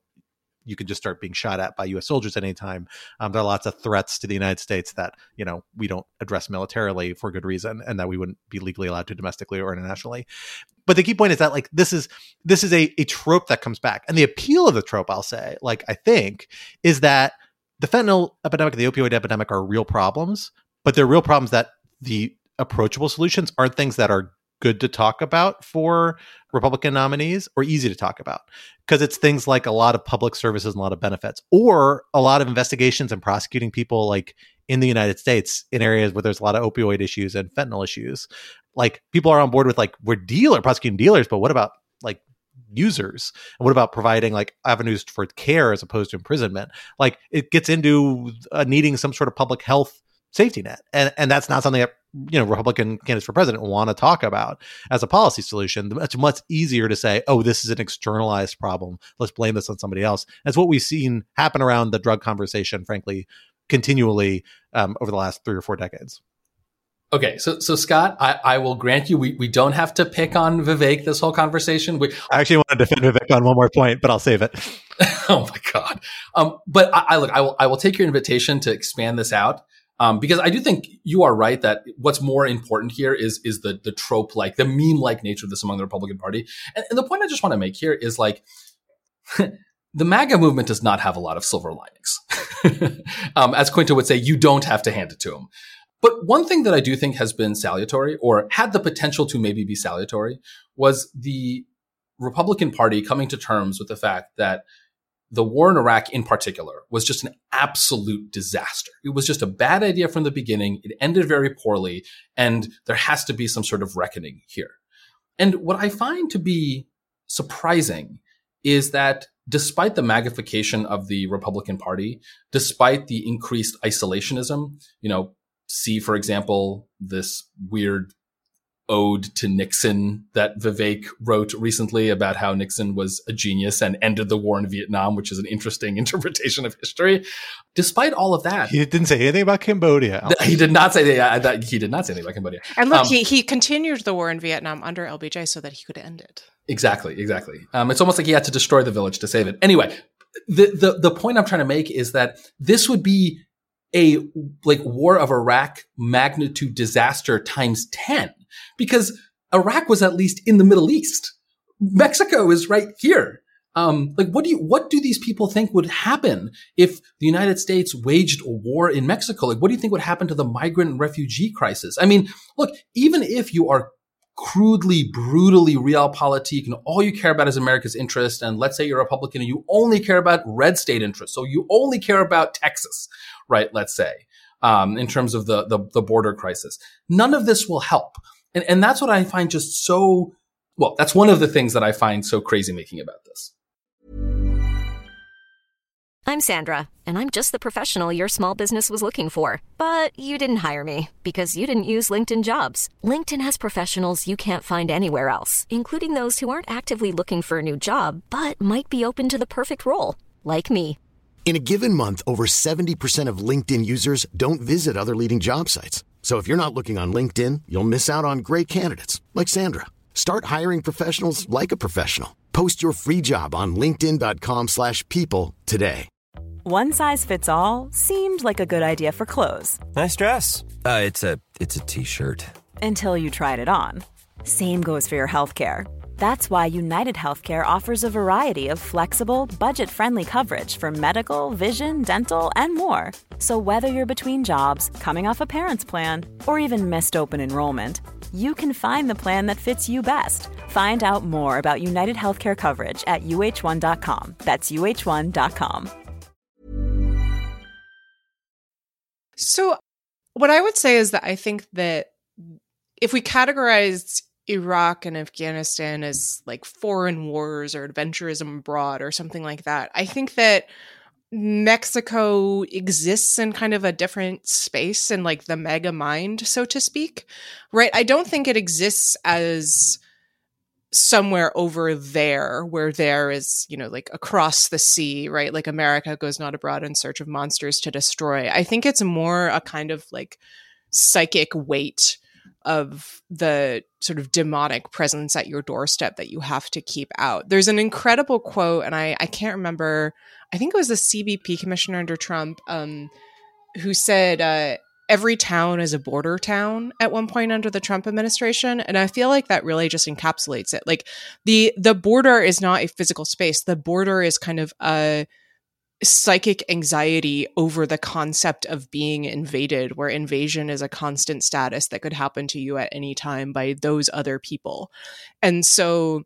you can just start being shot at by U.S. soldiers at any time. Um, there are lots of threats to the United States that you know we don't address militarily for good reason, and that we wouldn't be legally allowed to domestically or internationally. But the key point is that like this is this is a, a trope that comes back, and the appeal of the trope, I'll say, like I think, is that the fentanyl epidemic and the opioid epidemic are real problems, but they're real problems that the approachable solutions aren't things that are good to talk about for Republican nominees or easy to talk about because it's things like a lot of public services and a lot of benefits or a lot of investigations and prosecuting people like in the United States in areas where there's a lot of opioid issues and fentanyl issues. Like people are on board with like we're dealer prosecuting dealers, but what about like users? And what about providing like avenues for care as opposed to imprisonment? Like it gets into uh, needing some sort of public health safety net. And and that's not something that you know Republican candidates for president want to talk about as a policy solution. It's much easier to say, "Oh, this is an externalized problem. Let's blame this on somebody else." That's what we've seen happen around the drug conversation, frankly, continually um, over the last three or four decades. Okay, so so Scott, I, I will grant you we, we don't have to pick on Vivek this whole conversation. We, I actually want to defend Vivek on one more point, but I'll save it. oh my god! Um, but I, I look, I will I will take your invitation to expand this out. Um, because I do think you are right that what's more important here is is the the trope like the meme like nature of this among the Republican Party. And, and the point I just want to make here is like the MAGA movement does not have a lot of silver linings. um, as Quinta would say, you don't have to hand it to them. But one thing that I do think has been salutary or had the potential to maybe be salutary was the Republican Party coming to terms with the fact that the war in Iraq in particular was just an absolute disaster. It was just a bad idea from the beginning. It ended very poorly and there has to be some sort of reckoning here. And what I find to be surprising is that despite the MAGAfication of the Republican Party, despite the increased isolationism, you know, see, for example, this weird ode to Nixon that Vivek wrote recently about how Nixon was a genius and ended the war in Vietnam, which is an interesting interpretation of history. Despite all of that, he didn't say anything about Cambodia. He did not say that. Uh, he did not say anything about Cambodia. And look, um, he he continued the war in Vietnam under LBJ so that he could end it. Exactly, exactly. Um, it's almost like he had to destroy the village to save it. Anyway, the the the point I'm trying to make is that this would be a like war of Iraq magnitude disaster times 10 because Iraq was at least in the Middle East. Mexico is right here. Um, like what do you, what do these people think would happen if the United States waged a war in Mexico? Like what do you think would happen to the migrant and refugee crisis? I mean, look, even if you are crudely, brutally realpolitik and all you care about is America's interest, and let's say you're a Republican and you only care about red state interests, so you only care about Texas, right? Let's say, um, in terms of the, the, the border crisis. None of this will help. And, and that's what I find just so, well, that's one of the things that I find so crazy making about this. I'm Sandra, and I'm just the professional your small business was looking for. But you didn't hire me because you didn't use LinkedIn jobs. LinkedIn has professionals you can't find anywhere else, including those who aren't actively looking for a new job, but might be open to the perfect role, like me. In a given month, over 70% of LinkedIn users don't visit other leading job sites. So if you're not looking on LinkedIn, you'll miss out on great candidates like Sandra. Start hiring professionals like a professional. Post your free job on linkedin.com/people today. One size fits all seemed like a good idea for clothes. Nice dress. Uh, it's a it's a t-shirt. Until you tried it on. Same goes for your healthcare. That's why United Healthcare offers a variety of flexible, budget friendly coverage for medical, vision, dental, and more. So, whether you're between jobs, coming off a parent's plan, or even missed open enrollment, you can find the plan that fits you best. Find out more about United Healthcare coverage at uh1.com. That's uh1.com. So, what I would say is that I think that if we categorize Iraq and Afghanistan as like foreign wars or adventurism abroad or something like that. I think that Mexico exists in kind of a different space in like the MAGA mind, so to speak. Right? I don't think it exists as somewhere over there where there is, you know, like across the sea, right? Like America goes not abroad in search of monsters to destroy. I think it's more a kind of like psychic weight of the sort of demonic presence at your doorstep that you have to keep out. There's an incredible quote, and I, I can't remember, I think it was the CBP commissioner under Trump um, who said, uh, every town is a border town at one point under the Trump administration and I feel like that really just encapsulates it. Like the the border is not a physical space. The border is kind of a psychic anxiety over the concept of being invaded, where invasion is a constant status that could happen to you at any time by those other people. And so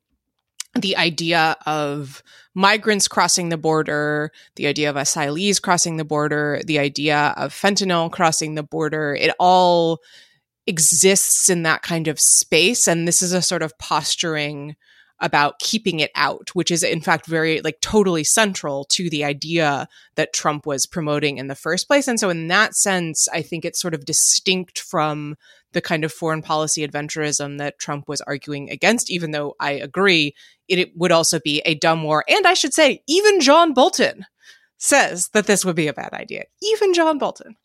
the idea of migrants crossing the border, the idea of asylees crossing the border, the idea of fentanyl crossing the border, it all exists in that kind of space. And this is a sort of posturing about keeping it out, which is in fact very like totally central to the idea that Trump was promoting in the first place. And so in that sense, I think it's sort of distinct from the kind of foreign policy adventurism that Trump was arguing against, even though I agree it, it would also be a dumb war. And I should say, even John Bolton says that this would be a bad idea. Even John Bolton.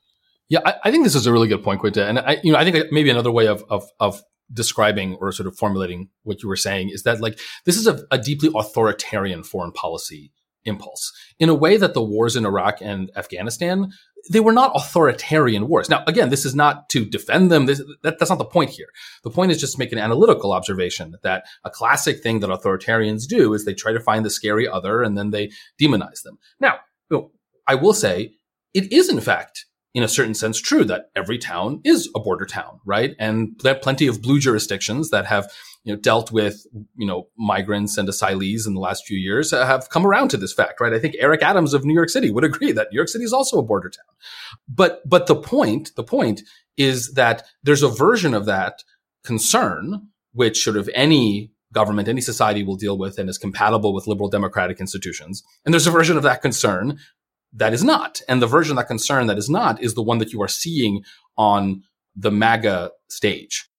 Yeah, I, I, think this is a really good point, Quinta. And I, you know, I think maybe another way of, of, of describing or sort of formulating what you were saying is that like this is a, a, deeply authoritarian foreign policy impulse in a way that the wars in Iraq and Afghanistan they were not authoritarian wars. Now, again, this is not to defend them. This, that, that's not the point here. The point is just to make an analytical observation that a classic thing that authoritarians do is they try to find the scary other and then they demonize them. Now, I will say it is in fact in a certain sense true that every town is a border town, right? And there are plenty of blue jurisdictions that have you know, dealt with, you know, migrants and asylees in the last few years have come around to this fact, right? I think Eric Adams of New York City would agree that New York City is also a border town. But, but the point, the point is that there's a version of that concern, which sort of any government, any society will deal with and is compatible with liberal democratic institutions. And there's a version of that concern that is not. And the version of that concern that is not is the one that you are seeing on the MAGA stage.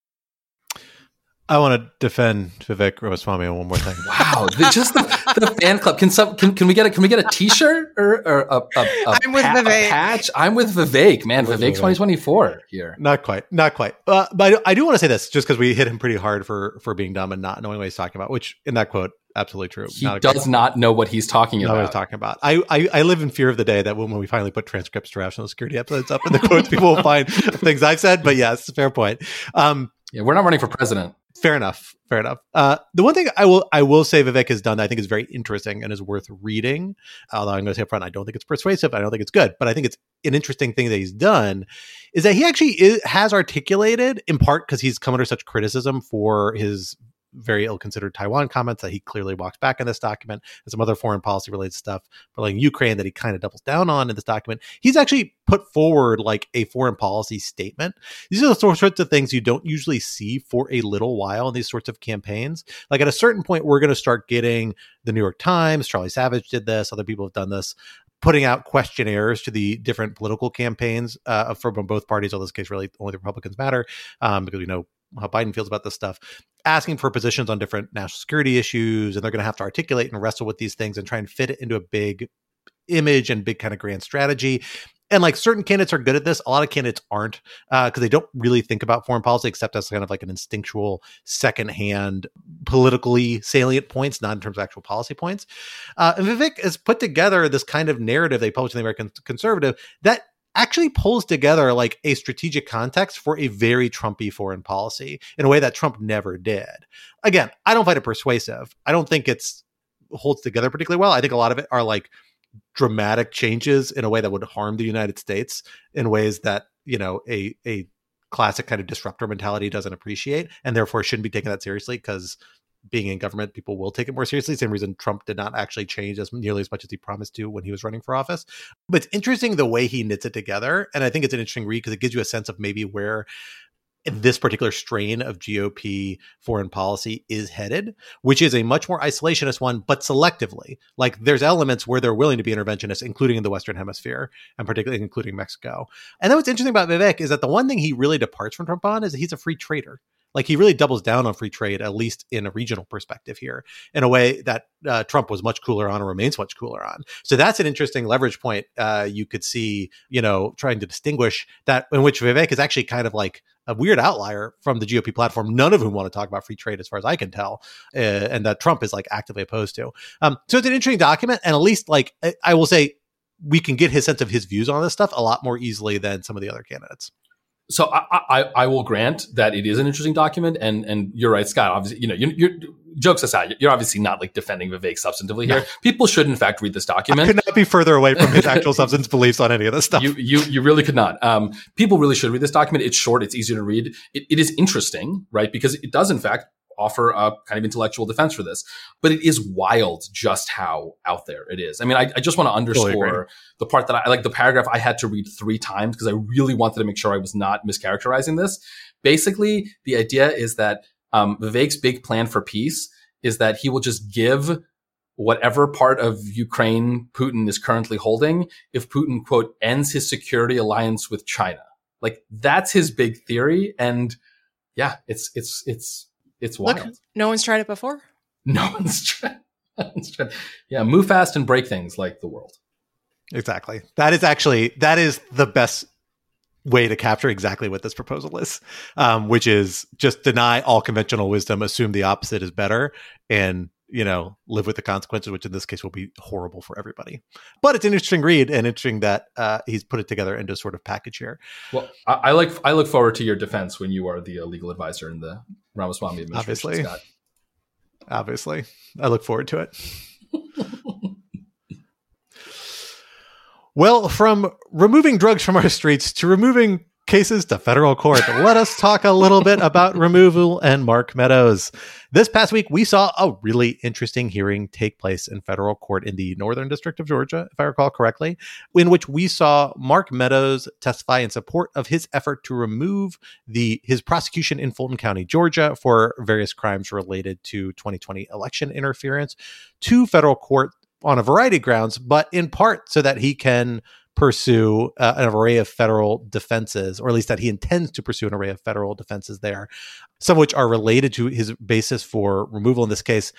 I want to defend Vivek Ramaswamy on one more thing. Wow, the, just the, the, fan club. Can some can, can we get a can we get a T-shirt or, or a, a, a, I'm with pa- Vivek. patch? I'm with Vivek, man. Vivek 2024 here. Not quite, not quite. Uh, but I do, I do want to say this, just because we hit him pretty hard for for being dumb and not knowing what he's talking about. Which in that quote, absolutely true. He not does not know what he's talking about. What he's talking about. I, I, I live in fear of the day that when, when we finally put transcripts to rational security episodes up in the quotes, people will find things I've said. But yes, fair point. Um, yeah, we're not running for president. Fair enough. Fair enough. Uh, the one thing I will I will say Vivek has done that I think is very interesting and is worth reading. Although I'm going to say up front, I don't think it's persuasive. I don't think it's good, but I think it's an interesting thing that he's done is that he actually is, has articulated in part because he's come under such criticism for his very ill-considered Taiwan comments that he clearly walks back in this document, and some other foreign policy related stuff relating Ukraine that he kind of doubles down on in this document. He's actually put forward like a foreign policy statement. These are the sorts of things you don't usually see for a little while in these sorts of campaigns. Like at a certain point, we're going to start getting the New York Times. Charlie Savage did this. Other people have done this putting out questionnaires to the different political campaigns uh, from both parties. In this case, really only the Republicans matter um, because we know how Biden feels about this stuff, asking for positions on different national security issues, and they're going to have to articulate and wrestle with these things and try and fit it into a big image and big kind of grand strategy. And like certain candidates are good at this, a lot of candidates aren't because uh, they don't really think about foreign policy except as kind of like an instinctual, secondhand, politically salient points, not in terms of actual policy points. Uh, and Vivek has put together this kind of narrative they published in the American Conservative that actually pulls together like a strategic context for a very Trumpy foreign policy in a way that Trump never did. Again, I don't find it persuasive. I don't think it's holds together particularly well. I think a lot of it are like dramatic changes in a way that would harm the United States in ways that, you know, a a classic kind of disruptor mentality doesn't appreciate and therefore shouldn't be taken that seriously because being in government, people will take it more seriously. Same reason Trump did not actually change as nearly as much as he promised to when he was running for office. But it's interesting the way he knits it together. And I think it's an interesting read because it gives you a sense of maybe where this particular strain of GOP foreign policy is headed, which is a much more isolationist one, but selectively. Like there's elements where they're willing to be interventionists, including in the Western Hemisphere and particularly including Mexico. And then what's interesting about Vivek is that the one thing he really departs from Trump on is that he's a free trader like he really doubles down on free trade, at least in a regional perspective here, in a way that uh, Trump was much cooler on and remains much cooler on. So that's an interesting leverage point. Uh, you could see, you know, trying to distinguish that in which Vivek is actually kind of like a weird outlier from the GOP platform, none of whom want to talk about free trade, as far as I can tell, uh, and that Trump is like actively opposed to. Um, so it's an interesting document, and at least like I, I will say, we can get his sense of his views on this stuff a lot more easily than some of the other candidates so I, I, I, will grant that it is an interesting document, and and you're right, Scott. Obviously, you know, you're, you're jokes aside, you're obviously not like defending Vivek substantively here. No. People should, in fact, read this document. I could not be further away from his actual substance beliefs on any of this stuff. You, you, you really could not. Um, people really should read this document. It's short. It's easy to read. It, it is interesting, right? Because it does, in fact, offer a kind of intellectual defense for this. But it is wild just how out there it is. I mean, I, I just want to underscore totally the part that I like the paragraph I had to read three times because I really wanted to make sure I was not mischaracterizing this. Basically, the idea is that um, Vivek's big plan for peace is that he will just give whatever part of Ukraine Putin is currently holding if Putin, quote, ends his security alliance with China. Like that's his big theory. And yeah, it's, it's, it's, it's wild. Look, no one's tried it before. No one's tried. No one's tried. Yeah, move fast and break things like the world. Exactly. That is actually that is the best way to capture exactly what this proposal is, um, which is just deny all conventional wisdom, assume the opposite is better, and you know live with the consequences, which in this case will be horrible for everybody. But it's an interesting read and interesting that uh, he's put it together into a sort of package here. Well, I, I like I look forward to your defense when you are the uh, legal advisor in the Ramaswamy administration. Obviously, Scott. obviously, I look forward to it. well, from removing drugs from our streets to removing cases to federal court. Let us talk a little bit about removal and Mark Meadows. This past week, we saw a really interesting hearing take place in federal court in the Northern District of Georgia, if I recall correctly, in which we saw Mark Meadows testify in support of his effort to remove the his prosecution in Fulton County, Georgia, for various crimes related to 2020 election interference to federal court on a variety of grounds, but in part so that he can pursue uh, an array of federal defenses, or at least that he intends to pursue an array of federal defenses there, some of which are related to his basis for removal in this case.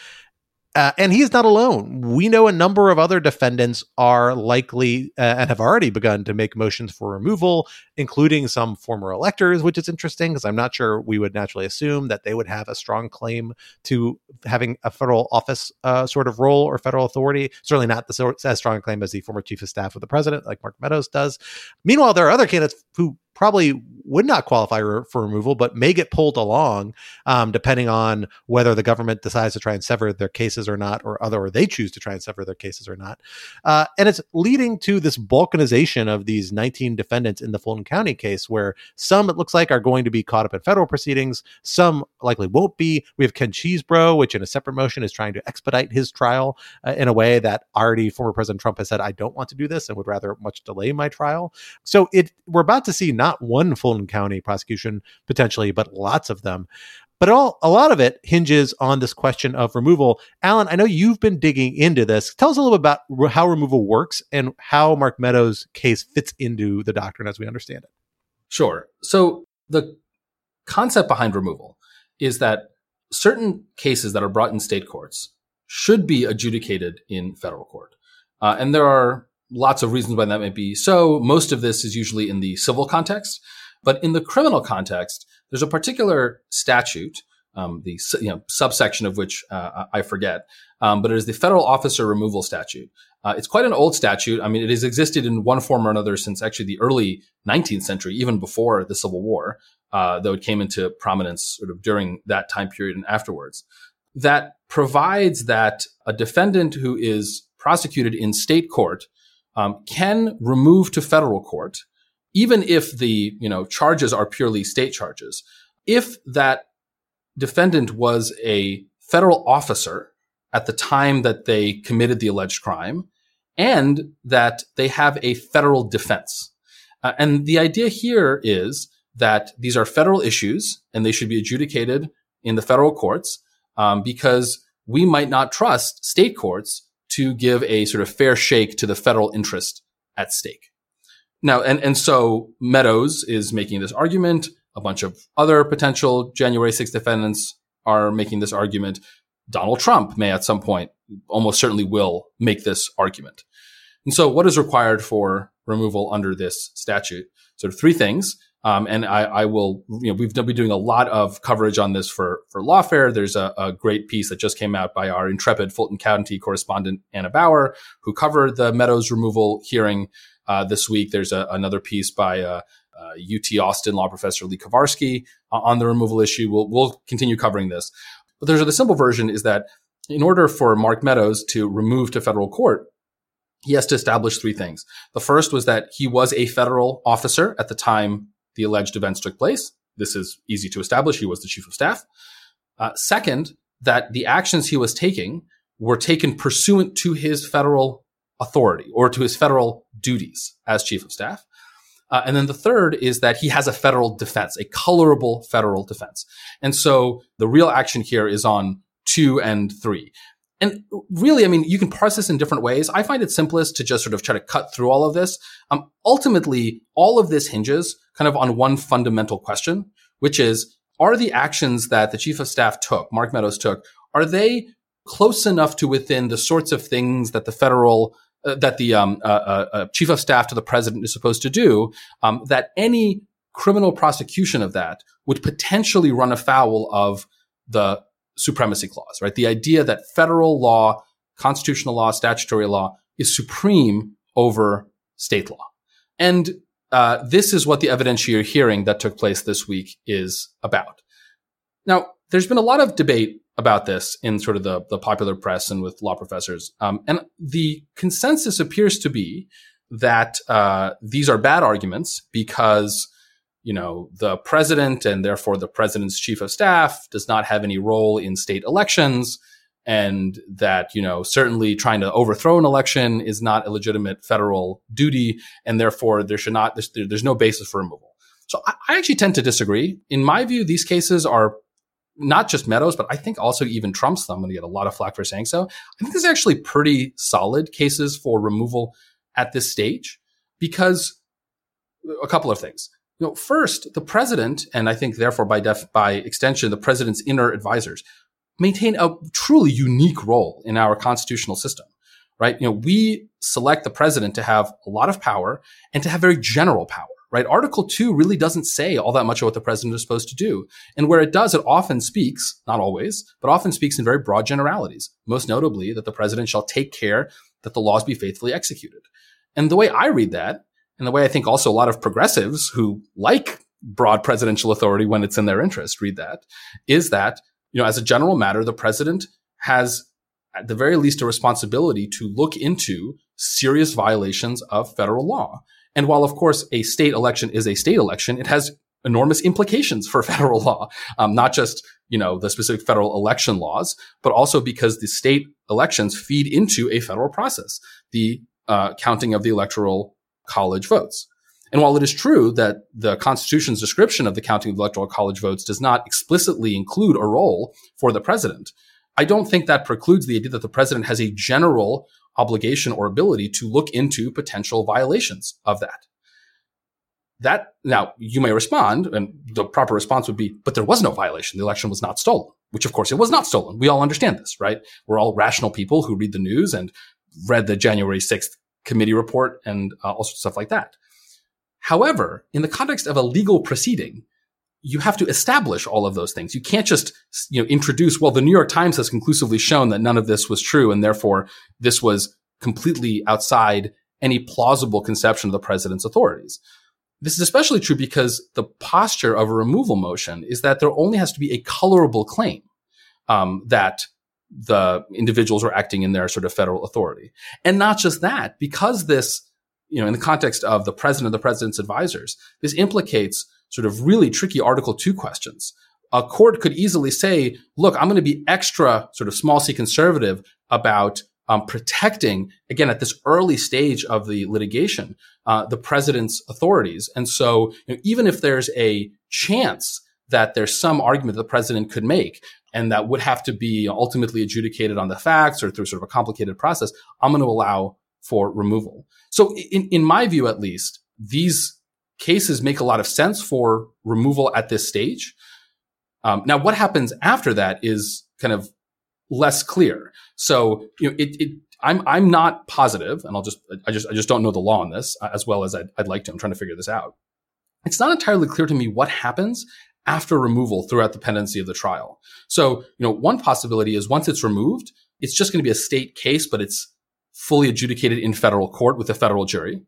Uh, and he's not alone. We know a number of other defendants are likely uh, and have already begun to make motions for removal, including some former electors, which is interesting because I'm not sure we would naturally assume that they would have a strong claim to having a federal office uh, sort of role or federal authority. Certainly not the, as strong a claim as the former chief of staff of the president, like Mark Meadows does. Meanwhile, there are other candidates who probably would not qualify for removal, but may get pulled along, um, depending on whether the government decides to try and sever their cases or not, or other, or they choose to try and sever their cases or not. Uh, and it's leading to this balkanization of these 19 defendants in the Fulton County case, where some it looks like are going to be caught up in federal proceedings, some likely won't be. We have Ken Chesebro, which in a separate motion is trying to expedite his trial uh, in a way that already former President Trump has said, I don't want to do this and would rather much delay my trial. So it we're about to see not one Fulton County prosecution potentially, but lots of them. But all a lot of it hinges on this question of removal. Alan, I know you've been digging into this. Tell us a little bit about how removal works and how Mark Meadows' case fits into the doctrine as we understand it. Sure. So the concept behind removal is that certain cases that are brought in state courts should be adjudicated in federal court. Uh, and there are lots of reasons why that might be so. Most of this is usually in the civil context, but in the criminal context, there's a particular statute, um, the you know, subsection of which uh, I forget, um, but it is the federal officer removal statute. Uh, it's quite an old statute. I mean, it has existed in one form or another since actually the early 19th century, even before the Civil War, uh, though it came into prominence sort of during that time period and afterwards. That provides that a defendant who is prosecuted in state court um, can remove to federal court, even if the you know charges are purely state charges. If that defendant was a federal officer at the time that they committed the alleged crime, and that they have a federal defense. Uh, and the idea here is that these are federal issues and they should be adjudicated in the federal courts um, because we might not trust state courts to give a sort of fair shake to the federal interest at stake. Now, and, and so Meadows is making this argument. A bunch of other potential January 6th defendants are making this argument. Donald Trump may at some point, almost certainly will make this argument. And so what is required for removal under this statute? Sort of three things. Um, and I, I, will, you know, we've been doing a lot of coverage on this for, for Lawfare. There's a, a, great piece that just came out by our intrepid Fulton County correspondent, Anna Bower, who covered the Meadows removal hearing uh, this week. There's a, another piece by uh, uh, UT Austin law professor Lee Kovarsky uh, on the removal issue. We'll, we'll continue covering this. But there's the simple version is that in order for Mark Meadows to remove to federal court, he has to establish three things. The first was that he was a federal officer at the time the alleged events took place. This is easy to establish. He was the chief of staff. Uh, second, that the actions he was taking were taken pursuant to his federal authority or to his federal duties as chief of staff. Uh, and then the third is that he has a federal defense, a colorable federal defense. And so the real action here is on two and three. And really, I mean, you can parse this in different ways. I find it simplest to just sort of try to cut through all of this. Um, ultimately, all of this hinges kind of on one fundamental question, which is, are the actions that the chief of staff took, Mark Meadows took, are they close enough to within the sorts of things that the federal uh, that the um, uh, uh, uh chief of staff to the president is supposed to do, um, that any criminal prosecution of that would potentially run afoul of the supremacy clause, right? The idea that federal law, constitutional law, statutory law is supreme over state law. And uh, this is what the evidentiary hearing that took place this week is about. Now, there's been a lot of debate about this in sort of the, the popular press and with law professors. Um, and the consensus appears to be that uh, these are bad arguments because you know, the president and therefore the president's chief of staff does not have any role in state elections and that, you know, certainly trying to overthrow an election is not a legitimate federal duty. And therefore there should not, there's, there's no basis for removal. So I, I actually tend to disagree. In my view, these cases are not just Meadows, but I think also even Trump's. I'm going to get a lot of flack for saying so. I think there's actually pretty solid cases for removal at this stage because a couple of things. You know, first, the president, and I think therefore by def, by extension, the president's inner advisors maintain a truly unique role in our constitutional system, right? You know, we select the president to have a lot of power and to have very general power, right? Article two really doesn't say all that much of what the president is supposed to do. And where it does, it often speaks, not always, but often speaks in very broad generalities, most notably that the president shall take care that the laws be faithfully executed. And the way I read that and the way I think also a lot of progressives who like broad presidential authority when it's in their interest read that is that, you know, as a general matter, the president has at the very least a responsibility to look into serious violations of federal law. And while, of course, a state election is a state election, it has enormous implications for federal law, um, not just you know the specific federal election laws, but also because the state elections feed into a federal process, the uh, counting of the electoral college votes. And while it is true that the Constitution's description of the counting of electoral college votes does not explicitly include a role for the president, I don't think that precludes the idea that the president has a general obligation or ability to look into potential violations of that. That now you may respond, and the proper response would be, but there was no violation. The election was not stolen, which of course it was not stolen. We all understand this, right? We're all rational people who read the news and read the January 6th committee report and uh, all sorts of stuff like that. However, in the context of a legal proceeding, you have to establish all of those things. You can't just, you know, introduce, well, the New York Times has conclusively shown that none of this was true and therefore this was completely outside any plausible conception of the president's authorities. This is especially true because the posture of a removal motion is that there only has to be a colorable claim um, that the individuals are acting in their sort of federal authority. And not just that, because this, you know, in the context of the president, of the president's advisors, this implicates sort of really tricky Article 2 questions. A court could easily say, look, I'm going to be extra sort of small c conservative about um, protecting, again, at this early stage of the litigation, uh, the president's authorities. And so you know, even if there's a chance that there's some argument the president could make and that would have to be ultimately adjudicated on the facts or through sort of a complicated process, I'm going to allow for removal. So in, in my view, at least, these cases make a lot of sense for removal at this stage. Um, now, what happens after that is kind of less clear. So, you know, it, it, I'm, I'm not positive, and I'll just, I just, I just don't know the law on this as well as I'd, I'd like to. I'm trying to figure this out. It's not entirely clear to me what happens after removal throughout the pendency of the trial. So, you know, one possibility is once it's removed, it's just going to be a state case, but it's fully adjudicated in federal court with a federal jury.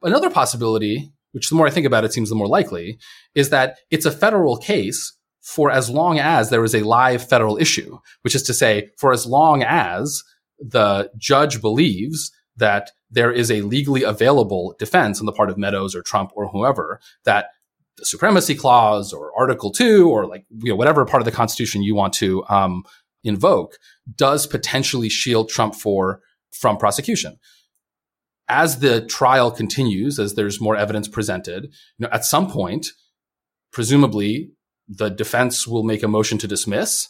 Another possibility, which the more I think about it seems the more likely, is that it's a federal case for as long as there is a live federal issue, which is to say, for as long as the judge believes that there is a legally available defense on the part of Meadows or Trump or whoever that the supremacy clause or article 2 or like you know whatever part of the constitution you want to um, invoke does potentially shield trump for from prosecution as the trial continues as there's more evidence presented you know at some point presumably the defense will make a motion to dismiss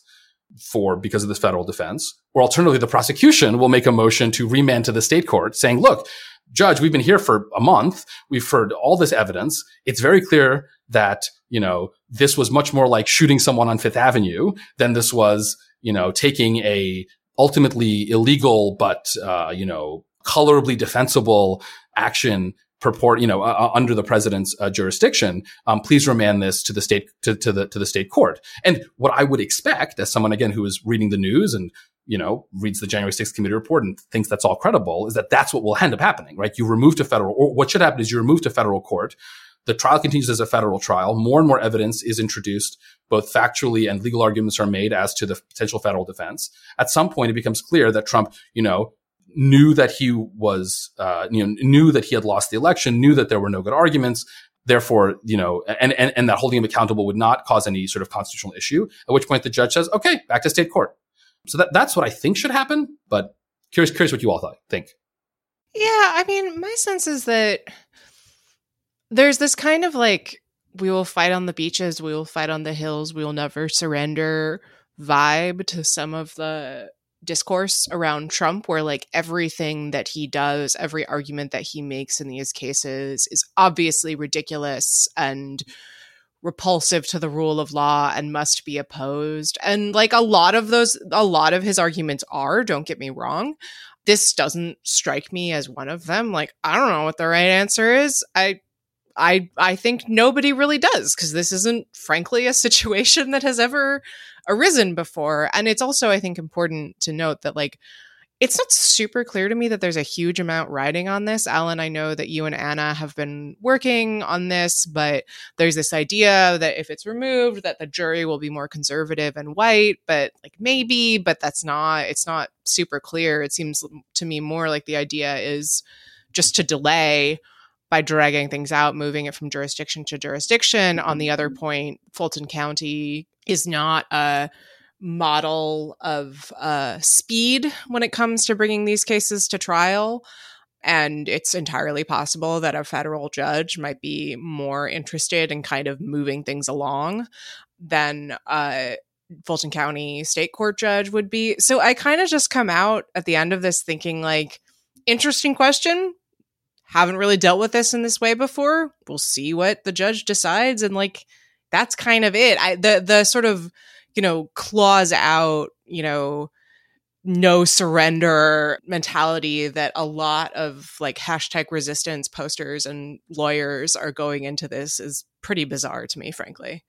for because of this federal defense or alternatively the prosecution will make a motion to remand to the state court saying look judge, we've been here for a month. We've heard all this evidence. It's very clear that, you know, this was much more like shooting someone on Fifth Avenue than this was, you know, taking a ultimately illegal, but, uh, you know, colorably defensible action purport, you know, uh, under the president's uh, jurisdiction, um, please remand this to the state to, to the to the state court. And what I would expect, as someone again who is reading the news and you know, reads the January 6th committee report and thinks that's all credible is that that's what will end up happening, right? You remove to federal, or what should happen is you remove to federal court. The trial continues as a federal trial. More and more evidence is introduced, both factually and legal arguments are made as to the potential federal defense. At some point, it becomes clear that Trump, you know, knew that he was, uh, you know, knew that he had lost the election, knew that there were no good arguments, Therefore, you know, and, and, and that holding him accountable would not cause any sort of constitutional issue, at which point the judge says, okay, back to state court. So that, that's what I think should happen. But curious, curious what you all thought, think. Yeah, I mean, my sense is that there's this kind of like, we will fight on the beaches, we will fight on the hills, we will never surrender vibe to some of the discourse around Trump where like everything that he does, every argument that he makes in these cases is obviously ridiculous and repulsive to the rule of law and must be opposed. And like a lot of those a lot of his arguments are, don't get me wrong. This doesn't strike me as one of them. Like I don't know what the right answer is. I I I think nobody really does because this isn't frankly a situation that has ever arisen before. And it's also, I think, important to note that, like, it's not super clear to me that there's a huge amount riding on this. Alan, I know that you and Anna have been working on this, but there's this idea that if it's removed, that the jury will be more conservative and white, but like maybe, but that's not, it's not super clear. It seems to me more like the idea is just to delay by dragging things out, moving it from jurisdiction to jurisdiction. On the other point, Fulton County is not a model of uh, speed when it comes to bringing these cases to trial. And it's entirely possible that a federal judge might be more interested in kind of moving things along than a Fulton County state court judge would be. So I kind of just come out at the end of this thinking, like, interesting question. Haven't really dealt with this in this way before. We'll see what the judge decides. And like, that's kind of it. I the the sort of you know claws out you know no surrender mentality that a lot of like hashtag resistance posters and lawyers are going into this is pretty bizarre to me, frankly.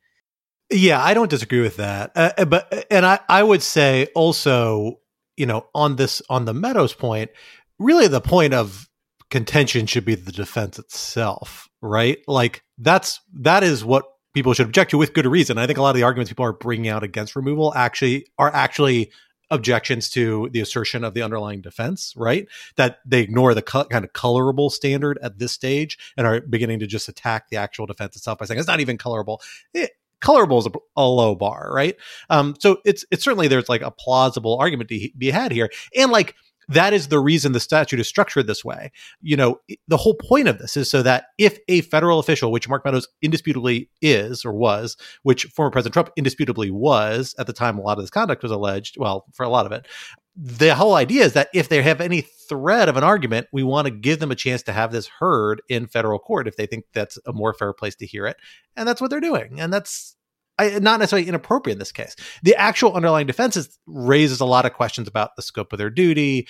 Yeah, I don't disagree with that. Uh, uh but and I I would say also, you know, on this on the Meadows point, really the point of contention should be the defense itself, right? Like that's that is what people should object to with good reason. I think a lot of the arguments people are bringing out against removal actually are actually objections to the assertion of the underlying defense, right? That they ignore the co- kind of colorable standard at this stage and are beginning to just attack the actual defense itself by saying it's not even colorable. It, colorable is a, a, low bar, right? Um, so it's it's certainly there's like a plausible argument to be had here, and like that is the reason the statute is structured this way. You know, the whole point of this is so that if a federal official, which Mark Meadows indisputably is or was, which former President Trump indisputably was at the time a lot of this conduct was alleged, well, for a lot of it, the whole idea is that if they have any thread of an argument, we want to give them a chance to have this heard in federal court if they think that's a more fair place to hear it. And that's what they're doing. And that's Not necessarily inappropriate in this case. The actual underlying defenses raises a lot of questions about the scope of their duty.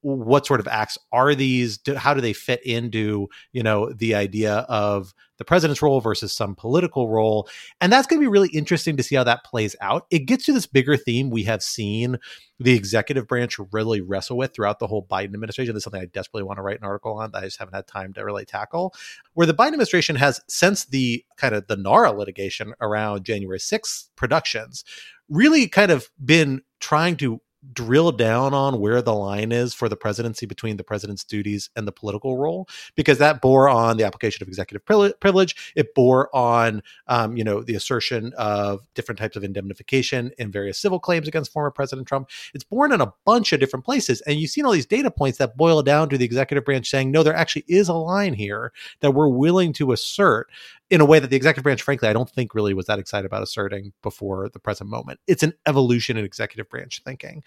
What sort of acts are these? How do they fit into you know the idea of the president's role versus some political role. And that's going to be really interesting to see how that plays out. It gets to this bigger theme we have seen the executive branch really wrestle with throughout the whole Biden administration. This is something I desperately want to write an article on that I just haven't had time to really tackle. Where the Biden administration has, since the kind of the NARA litigation around January 6th productions, really kind of been trying to drill down on where the line is for the presidency between the president's duties and the political role because that bore on the application of executive privilege. It bore on um, you know the assertion of different types of indemnification in various civil claims against former president trump. It's born in a bunch of different places and you've seen all these data points that boil down to the executive branch saying no there actually is a line here that we're willing to assert in a way that the executive branch, frankly, I don't think really was that excited about asserting before the present moment. It's an evolution in executive branch thinking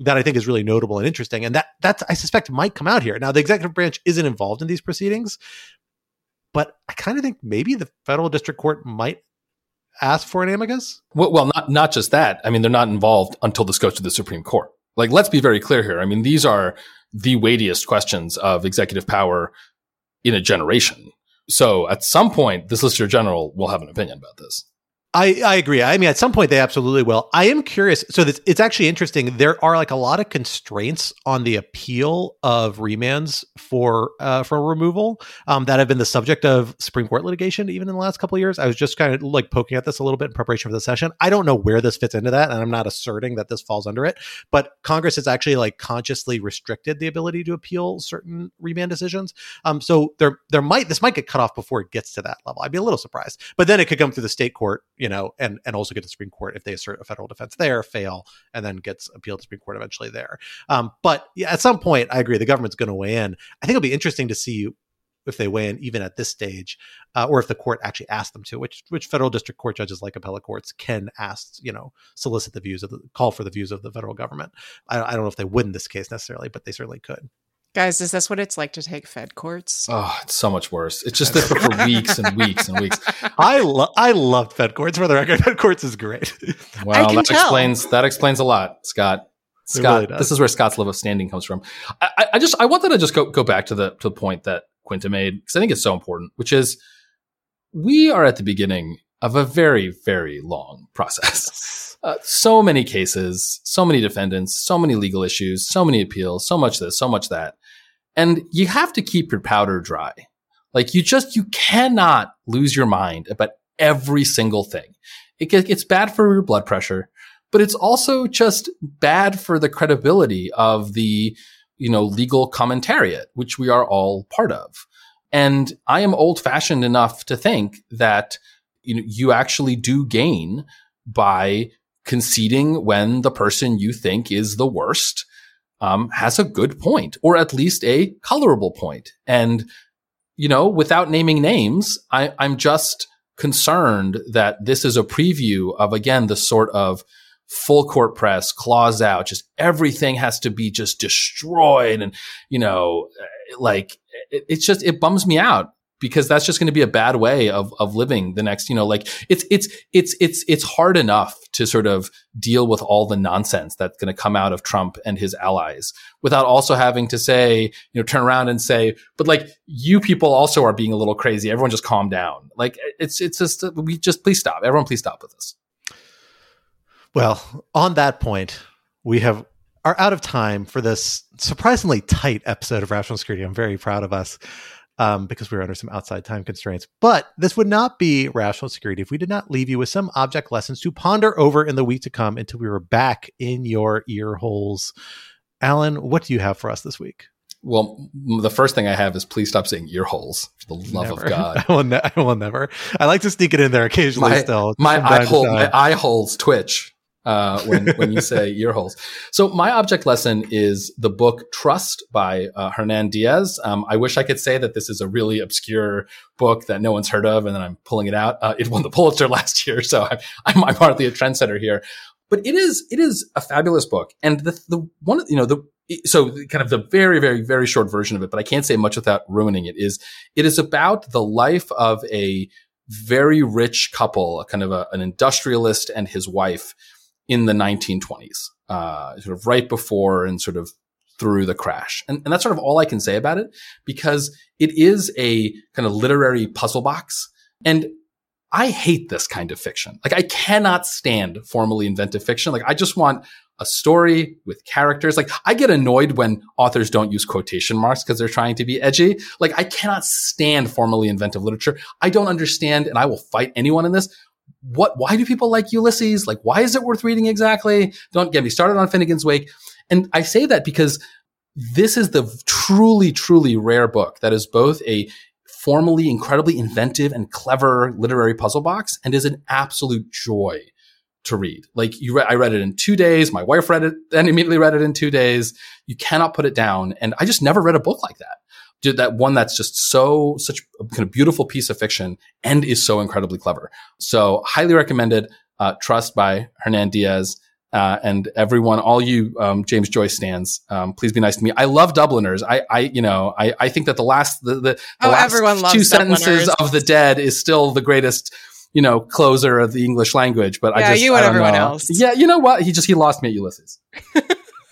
that I think is really notable and interesting. And that that's I suspect might come out here. Now, the executive branch isn't involved in these proceedings, but I kind of think maybe the federal district court might ask for an amicus. Well, well, not not just that. I mean, they're not involved until this goes to the Supreme Court. Like, let's be very clear here. I mean, these are the weightiest questions of executive power in a generation. So at some point, the Solicitor General will have an opinion about this. I, I agree. I mean, at some point they absolutely will. I am curious. So this, it's actually interesting. There are like a lot of constraints on the appeal of remands for uh, for removal um, that have been the subject of Supreme Court litigation even in the last couple of years. I was just kind of like poking at this a little bit in preparation for the session. I don't know where this fits into that, and I'm not asserting that this falls under it. But Congress has actually like consciously restricted the ability to appeal certain remand decisions. Um, so there there might this might get cut off before it gets to that level. I'd be a little surprised, but then it could come through the state court you know, and and also get to Supreme Court if they assert a federal defense there, fail, and then gets appealed to Supreme Court eventually there. Um, but yeah, at some point, I agree the government's going to weigh in. I think it'll be interesting to see if they weigh in even at this stage, uh, or if the court actually asks them to, which which federal district court judges like appellate courts can ask, you know, solicit the views of the call for the views of the federal government. I, I don't know if they would in this case necessarily, but they certainly could. Guys, is this what it's like to take Fed courts? Oh, it's so much worse. It's just different for weeks and weeks and weeks. I love I loved Fed courts for the record. Fed courts is great. Well, that tell. explains that explains a lot, Scott. Scott, really this is where Scott's love of standing comes from. I, I just I wanted to just go go back to the to the point that Quinta made because I think it's so important, which is we are at the beginning of a very very long process. Uh, so many cases, so many defendants, so many legal issues, so many appeals, so much this, so much that. And you have to keep your powder dry. Like you just, you cannot lose your mind about every single thing. It, it's bad for your blood pressure, but it's also just bad for the credibility of the, you know, legal commentariat, which we are all part of. And I am old fashioned enough to think that, you know, you actually do gain by conceding when the person you think is the worst um, has a good point, or at least a colorable point. And, you know, without naming names, I, I'm just concerned that this is a preview of, again, the sort of full court press, claws out, just everything has to be just destroyed. And, you know, like it, it's just, it bums me out because that's just going to be a bad way of of living the next you know like it's it's it's it's it's hard enough to sort of deal with all the nonsense that's going to come out of Trump and his allies without also having to say you know turn around and say but like you people also are being a little crazy. Everyone just calm down. Like it's it's just we just please stop. Everyone please stop with this well on that point we have are out of time for this surprisingly tight episode of rational security. I'm very proud of us um, because we were under some outside time constraints. But this would not be rational security if we did not leave you with some object lessons to ponder over in the week to come until we were back in your ear holes. Alan, what do you have for us this week? Well, the first thing I have is please stop saying ear holes. For the love never. of God, I will, ne- I will, never. I like to sneak it in there occasionally. My, still, my eye hole, my eye holes twitch uh, when when you say ear holes. So my object lesson is the book Trust by uh, Hernan Diaz. Um, I wish I could say that this is a really obscure book that no one's heard of, and then I'm pulling it out. Uh, it won the Pulitzer last year, so I'm, I'm, I'm hardly a trendsetter here. But it is it is a fabulous book, and the the one you know the so kind of the very very very short version of it, but I can't say much without ruining it. Is it is about the life of a very rich couple, a kind of a, an industrialist and his wife in the 1920s, uh, sort of right before and sort of through the crash. And, and that's sort of all I can say about it because it is a kind of literary puzzle box. And I hate this kind of fiction. Like I cannot stand formally inventive fiction. Like I just want a story with characters. Like I get annoyed when authors don't use quotation marks because they're trying to be edgy. Like I cannot stand formally inventive literature. I don't understand and I will fight anyone in this what, why do people like Ulysses? Like, why is it worth reading exactly? Don't get me started on Finnegans Wake. And I say that because this is the truly, truly rare book that is both a formally incredibly inventive and clever literary puzzle box and is an absolute joy to read. Like you, re- I read it in two days. My wife read it and immediately read it in two days. You cannot put it down. And I just never read a book like that that one that's just so such a kind of beautiful piece of fiction and is so incredibly clever. So highly recommended. Uh, Trust by Hernan Diaz. Uh, and everyone, all you um, James Joyce stands, um, please be nice to me. I love Dubliners. I, I you know, I, I think that the last the, the, the oh, last two sentences of the Dead is still the greatest, you know, closer of the English language. But yeah, I just you and everyone know. else. Yeah, you know what? He just he lost me at Ulysses.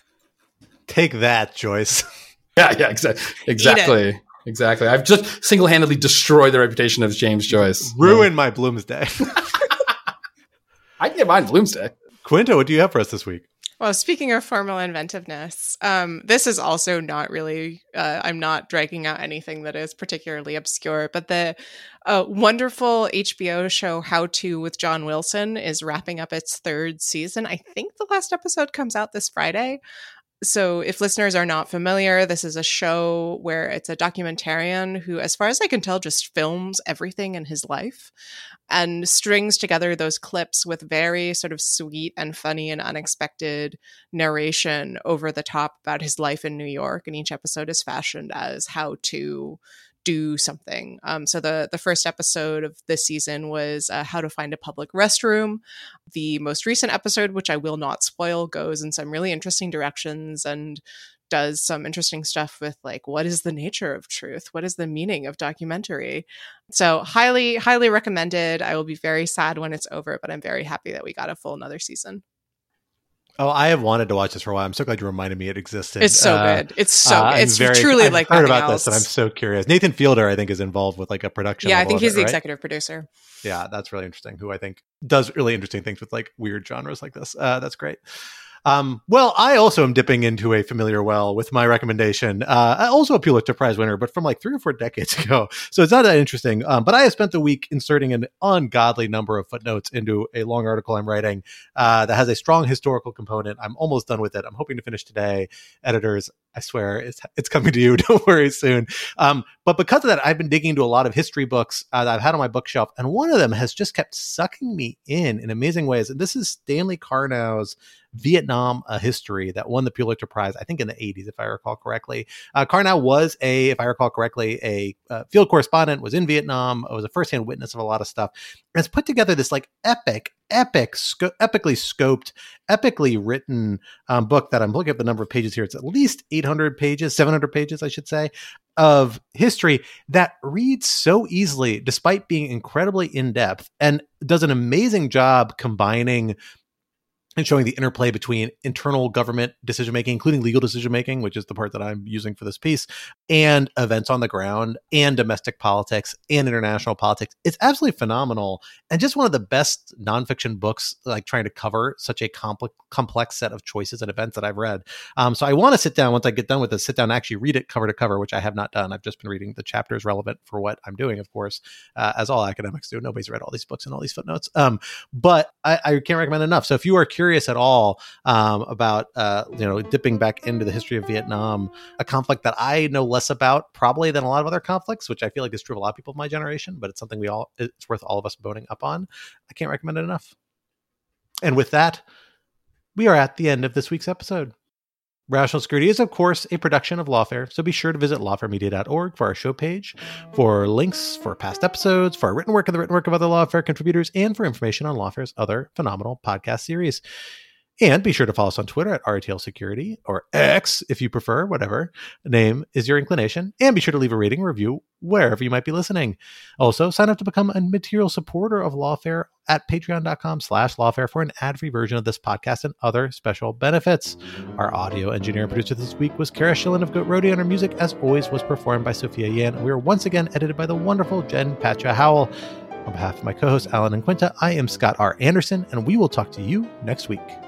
Take that, Joyce. Yeah, yeah, exactly, exactly. Exactly. I've just single handedly destroyed the reputation of James Joyce. Ruin yeah. my Bloomsday. I can get mine Bloomsday. Quinta, what do you have for us this week? Well, speaking of formal inventiveness, um, this is also not really, uh, I'm not dragging out anything that is particularly obscure, but the uh, wonderful HBO show How To with John Wilson is wrapping up its third season. I think the last episode comes out this Friday. So, if listeners are not familiar, this is a show where it's a documentarian who, as far as I can tell, just films everything in his life and strings together those clips with very sort of sweet and funny and unexpected narration over the top about his life in New York. And each episode is fashioned as how to do something. Um, so the the first episode of this season was uh, how to find a public restroom. The most recent episode, which I will not spoil, goes in some really interesting directions and does some interesting stuff with like what is the nature of truth what is the meaning of documentary so highly highly recommended i will be very sad when it's over but i'm very happy that we got a full another season Oh, I have wanted to watch this for a while. I'm so glad you reminded me it existed. It's so Uh, good. It's so uh, it's very- truly I've like heard about this, and I'm so curious. Nathan Fielder, I think, is involved with like a production. yeah, I think he's it, the right? executive producer. Yeah, that's really interesting. Who I think does really interesting things with like weird genres like this. Uh, that's great. Um, well, I also am dipping into a familiar well with my recommendation. Uh, also a Pulitzer Prize winner, but from like three or four decades ago. So it's not that interesting. Um, but I have spent the week inserting an ungodly number of footnotes into a long article I'm writing uh, that has a strong historical component. I'm almost done with it. I'm hoping to finish today. Editors, I swear it's it's coming to you. Don't worry soon. Um, but because of that, I've been digging into a lot of history books uh, that I've had on my bookshelf, and one of them has just kept sucking me in in amazing ways. And this is Stanley Karnow's Vietnam a History that won the Pulitzer Prize, I think in the 80s, if I recall correctly. Uh, Karnow was a, if I recall correctly, a uh, field correspondent, was in Vietnam, was a firsthand witness of a lot of stuff, has put together this like epic, epic, sco- epically scoped, epically written um, book that I'm looking at the number of pages here. It's at least 800 pages, 700 pages, I should say, of history that reads so easily, despite being incredibly in depth, and does an amazing job combining and showing the interplay between internal government decision making, including legal decision making, which is the part that I'm using for this piece, and events on the ground, and domestic politics, and international politics. It's absolutely phenomenal, and just one of the best nonfiction books, like trying to cover such a complex, complex set of choices and events that I've read. Um, so I want to sit down once I get done with this, sit down and actually read it cover to cover, which I have not done. I've just been reading the chapters relevant for what I'm doing, of course, uh, as all academics do. Nobody's read all these books and all these footnotes. Um, but I, I can't recommend enough. So if you are curious at all um, about uh, you know dipping back into the history of Vietnam, a conflict that I know less about probably than a lot of other conflicts, which I feel like is true of a lot of people of my generation, but it's something we all it's worth all of us boning up on. I can't recommend it enough. And with that, we are at the end of this week's episode. Rational Security is, of course, a production of Lawfare, so be sure to visit lawfaremedia.org for our show page, for links for past episodes, for our written work and the written work of other Lawfare contributors, and for information on Lawfare's other phenomenal podcast series. And be sure to follow us on Twitter at RTL Security or X if you prefer, whatever name is your inclination. And be sure to leave a rating or review wherever you might be listening. Also, sign up to become a material supporter of Lawfare at patreon.com slash lawfare for an ad-free version of this podcast and other special benefits. Our audio engineer and producer this week was Cara Shillenn of Goat Rodeo, and our music, as always, was performed by Sophia Yan. And we are once again edited by the wonderful Jen Patja Howell. On behalf of my co-hosts Alan and Quinta, I am Scott R. Anderson, and we will talk to you next week.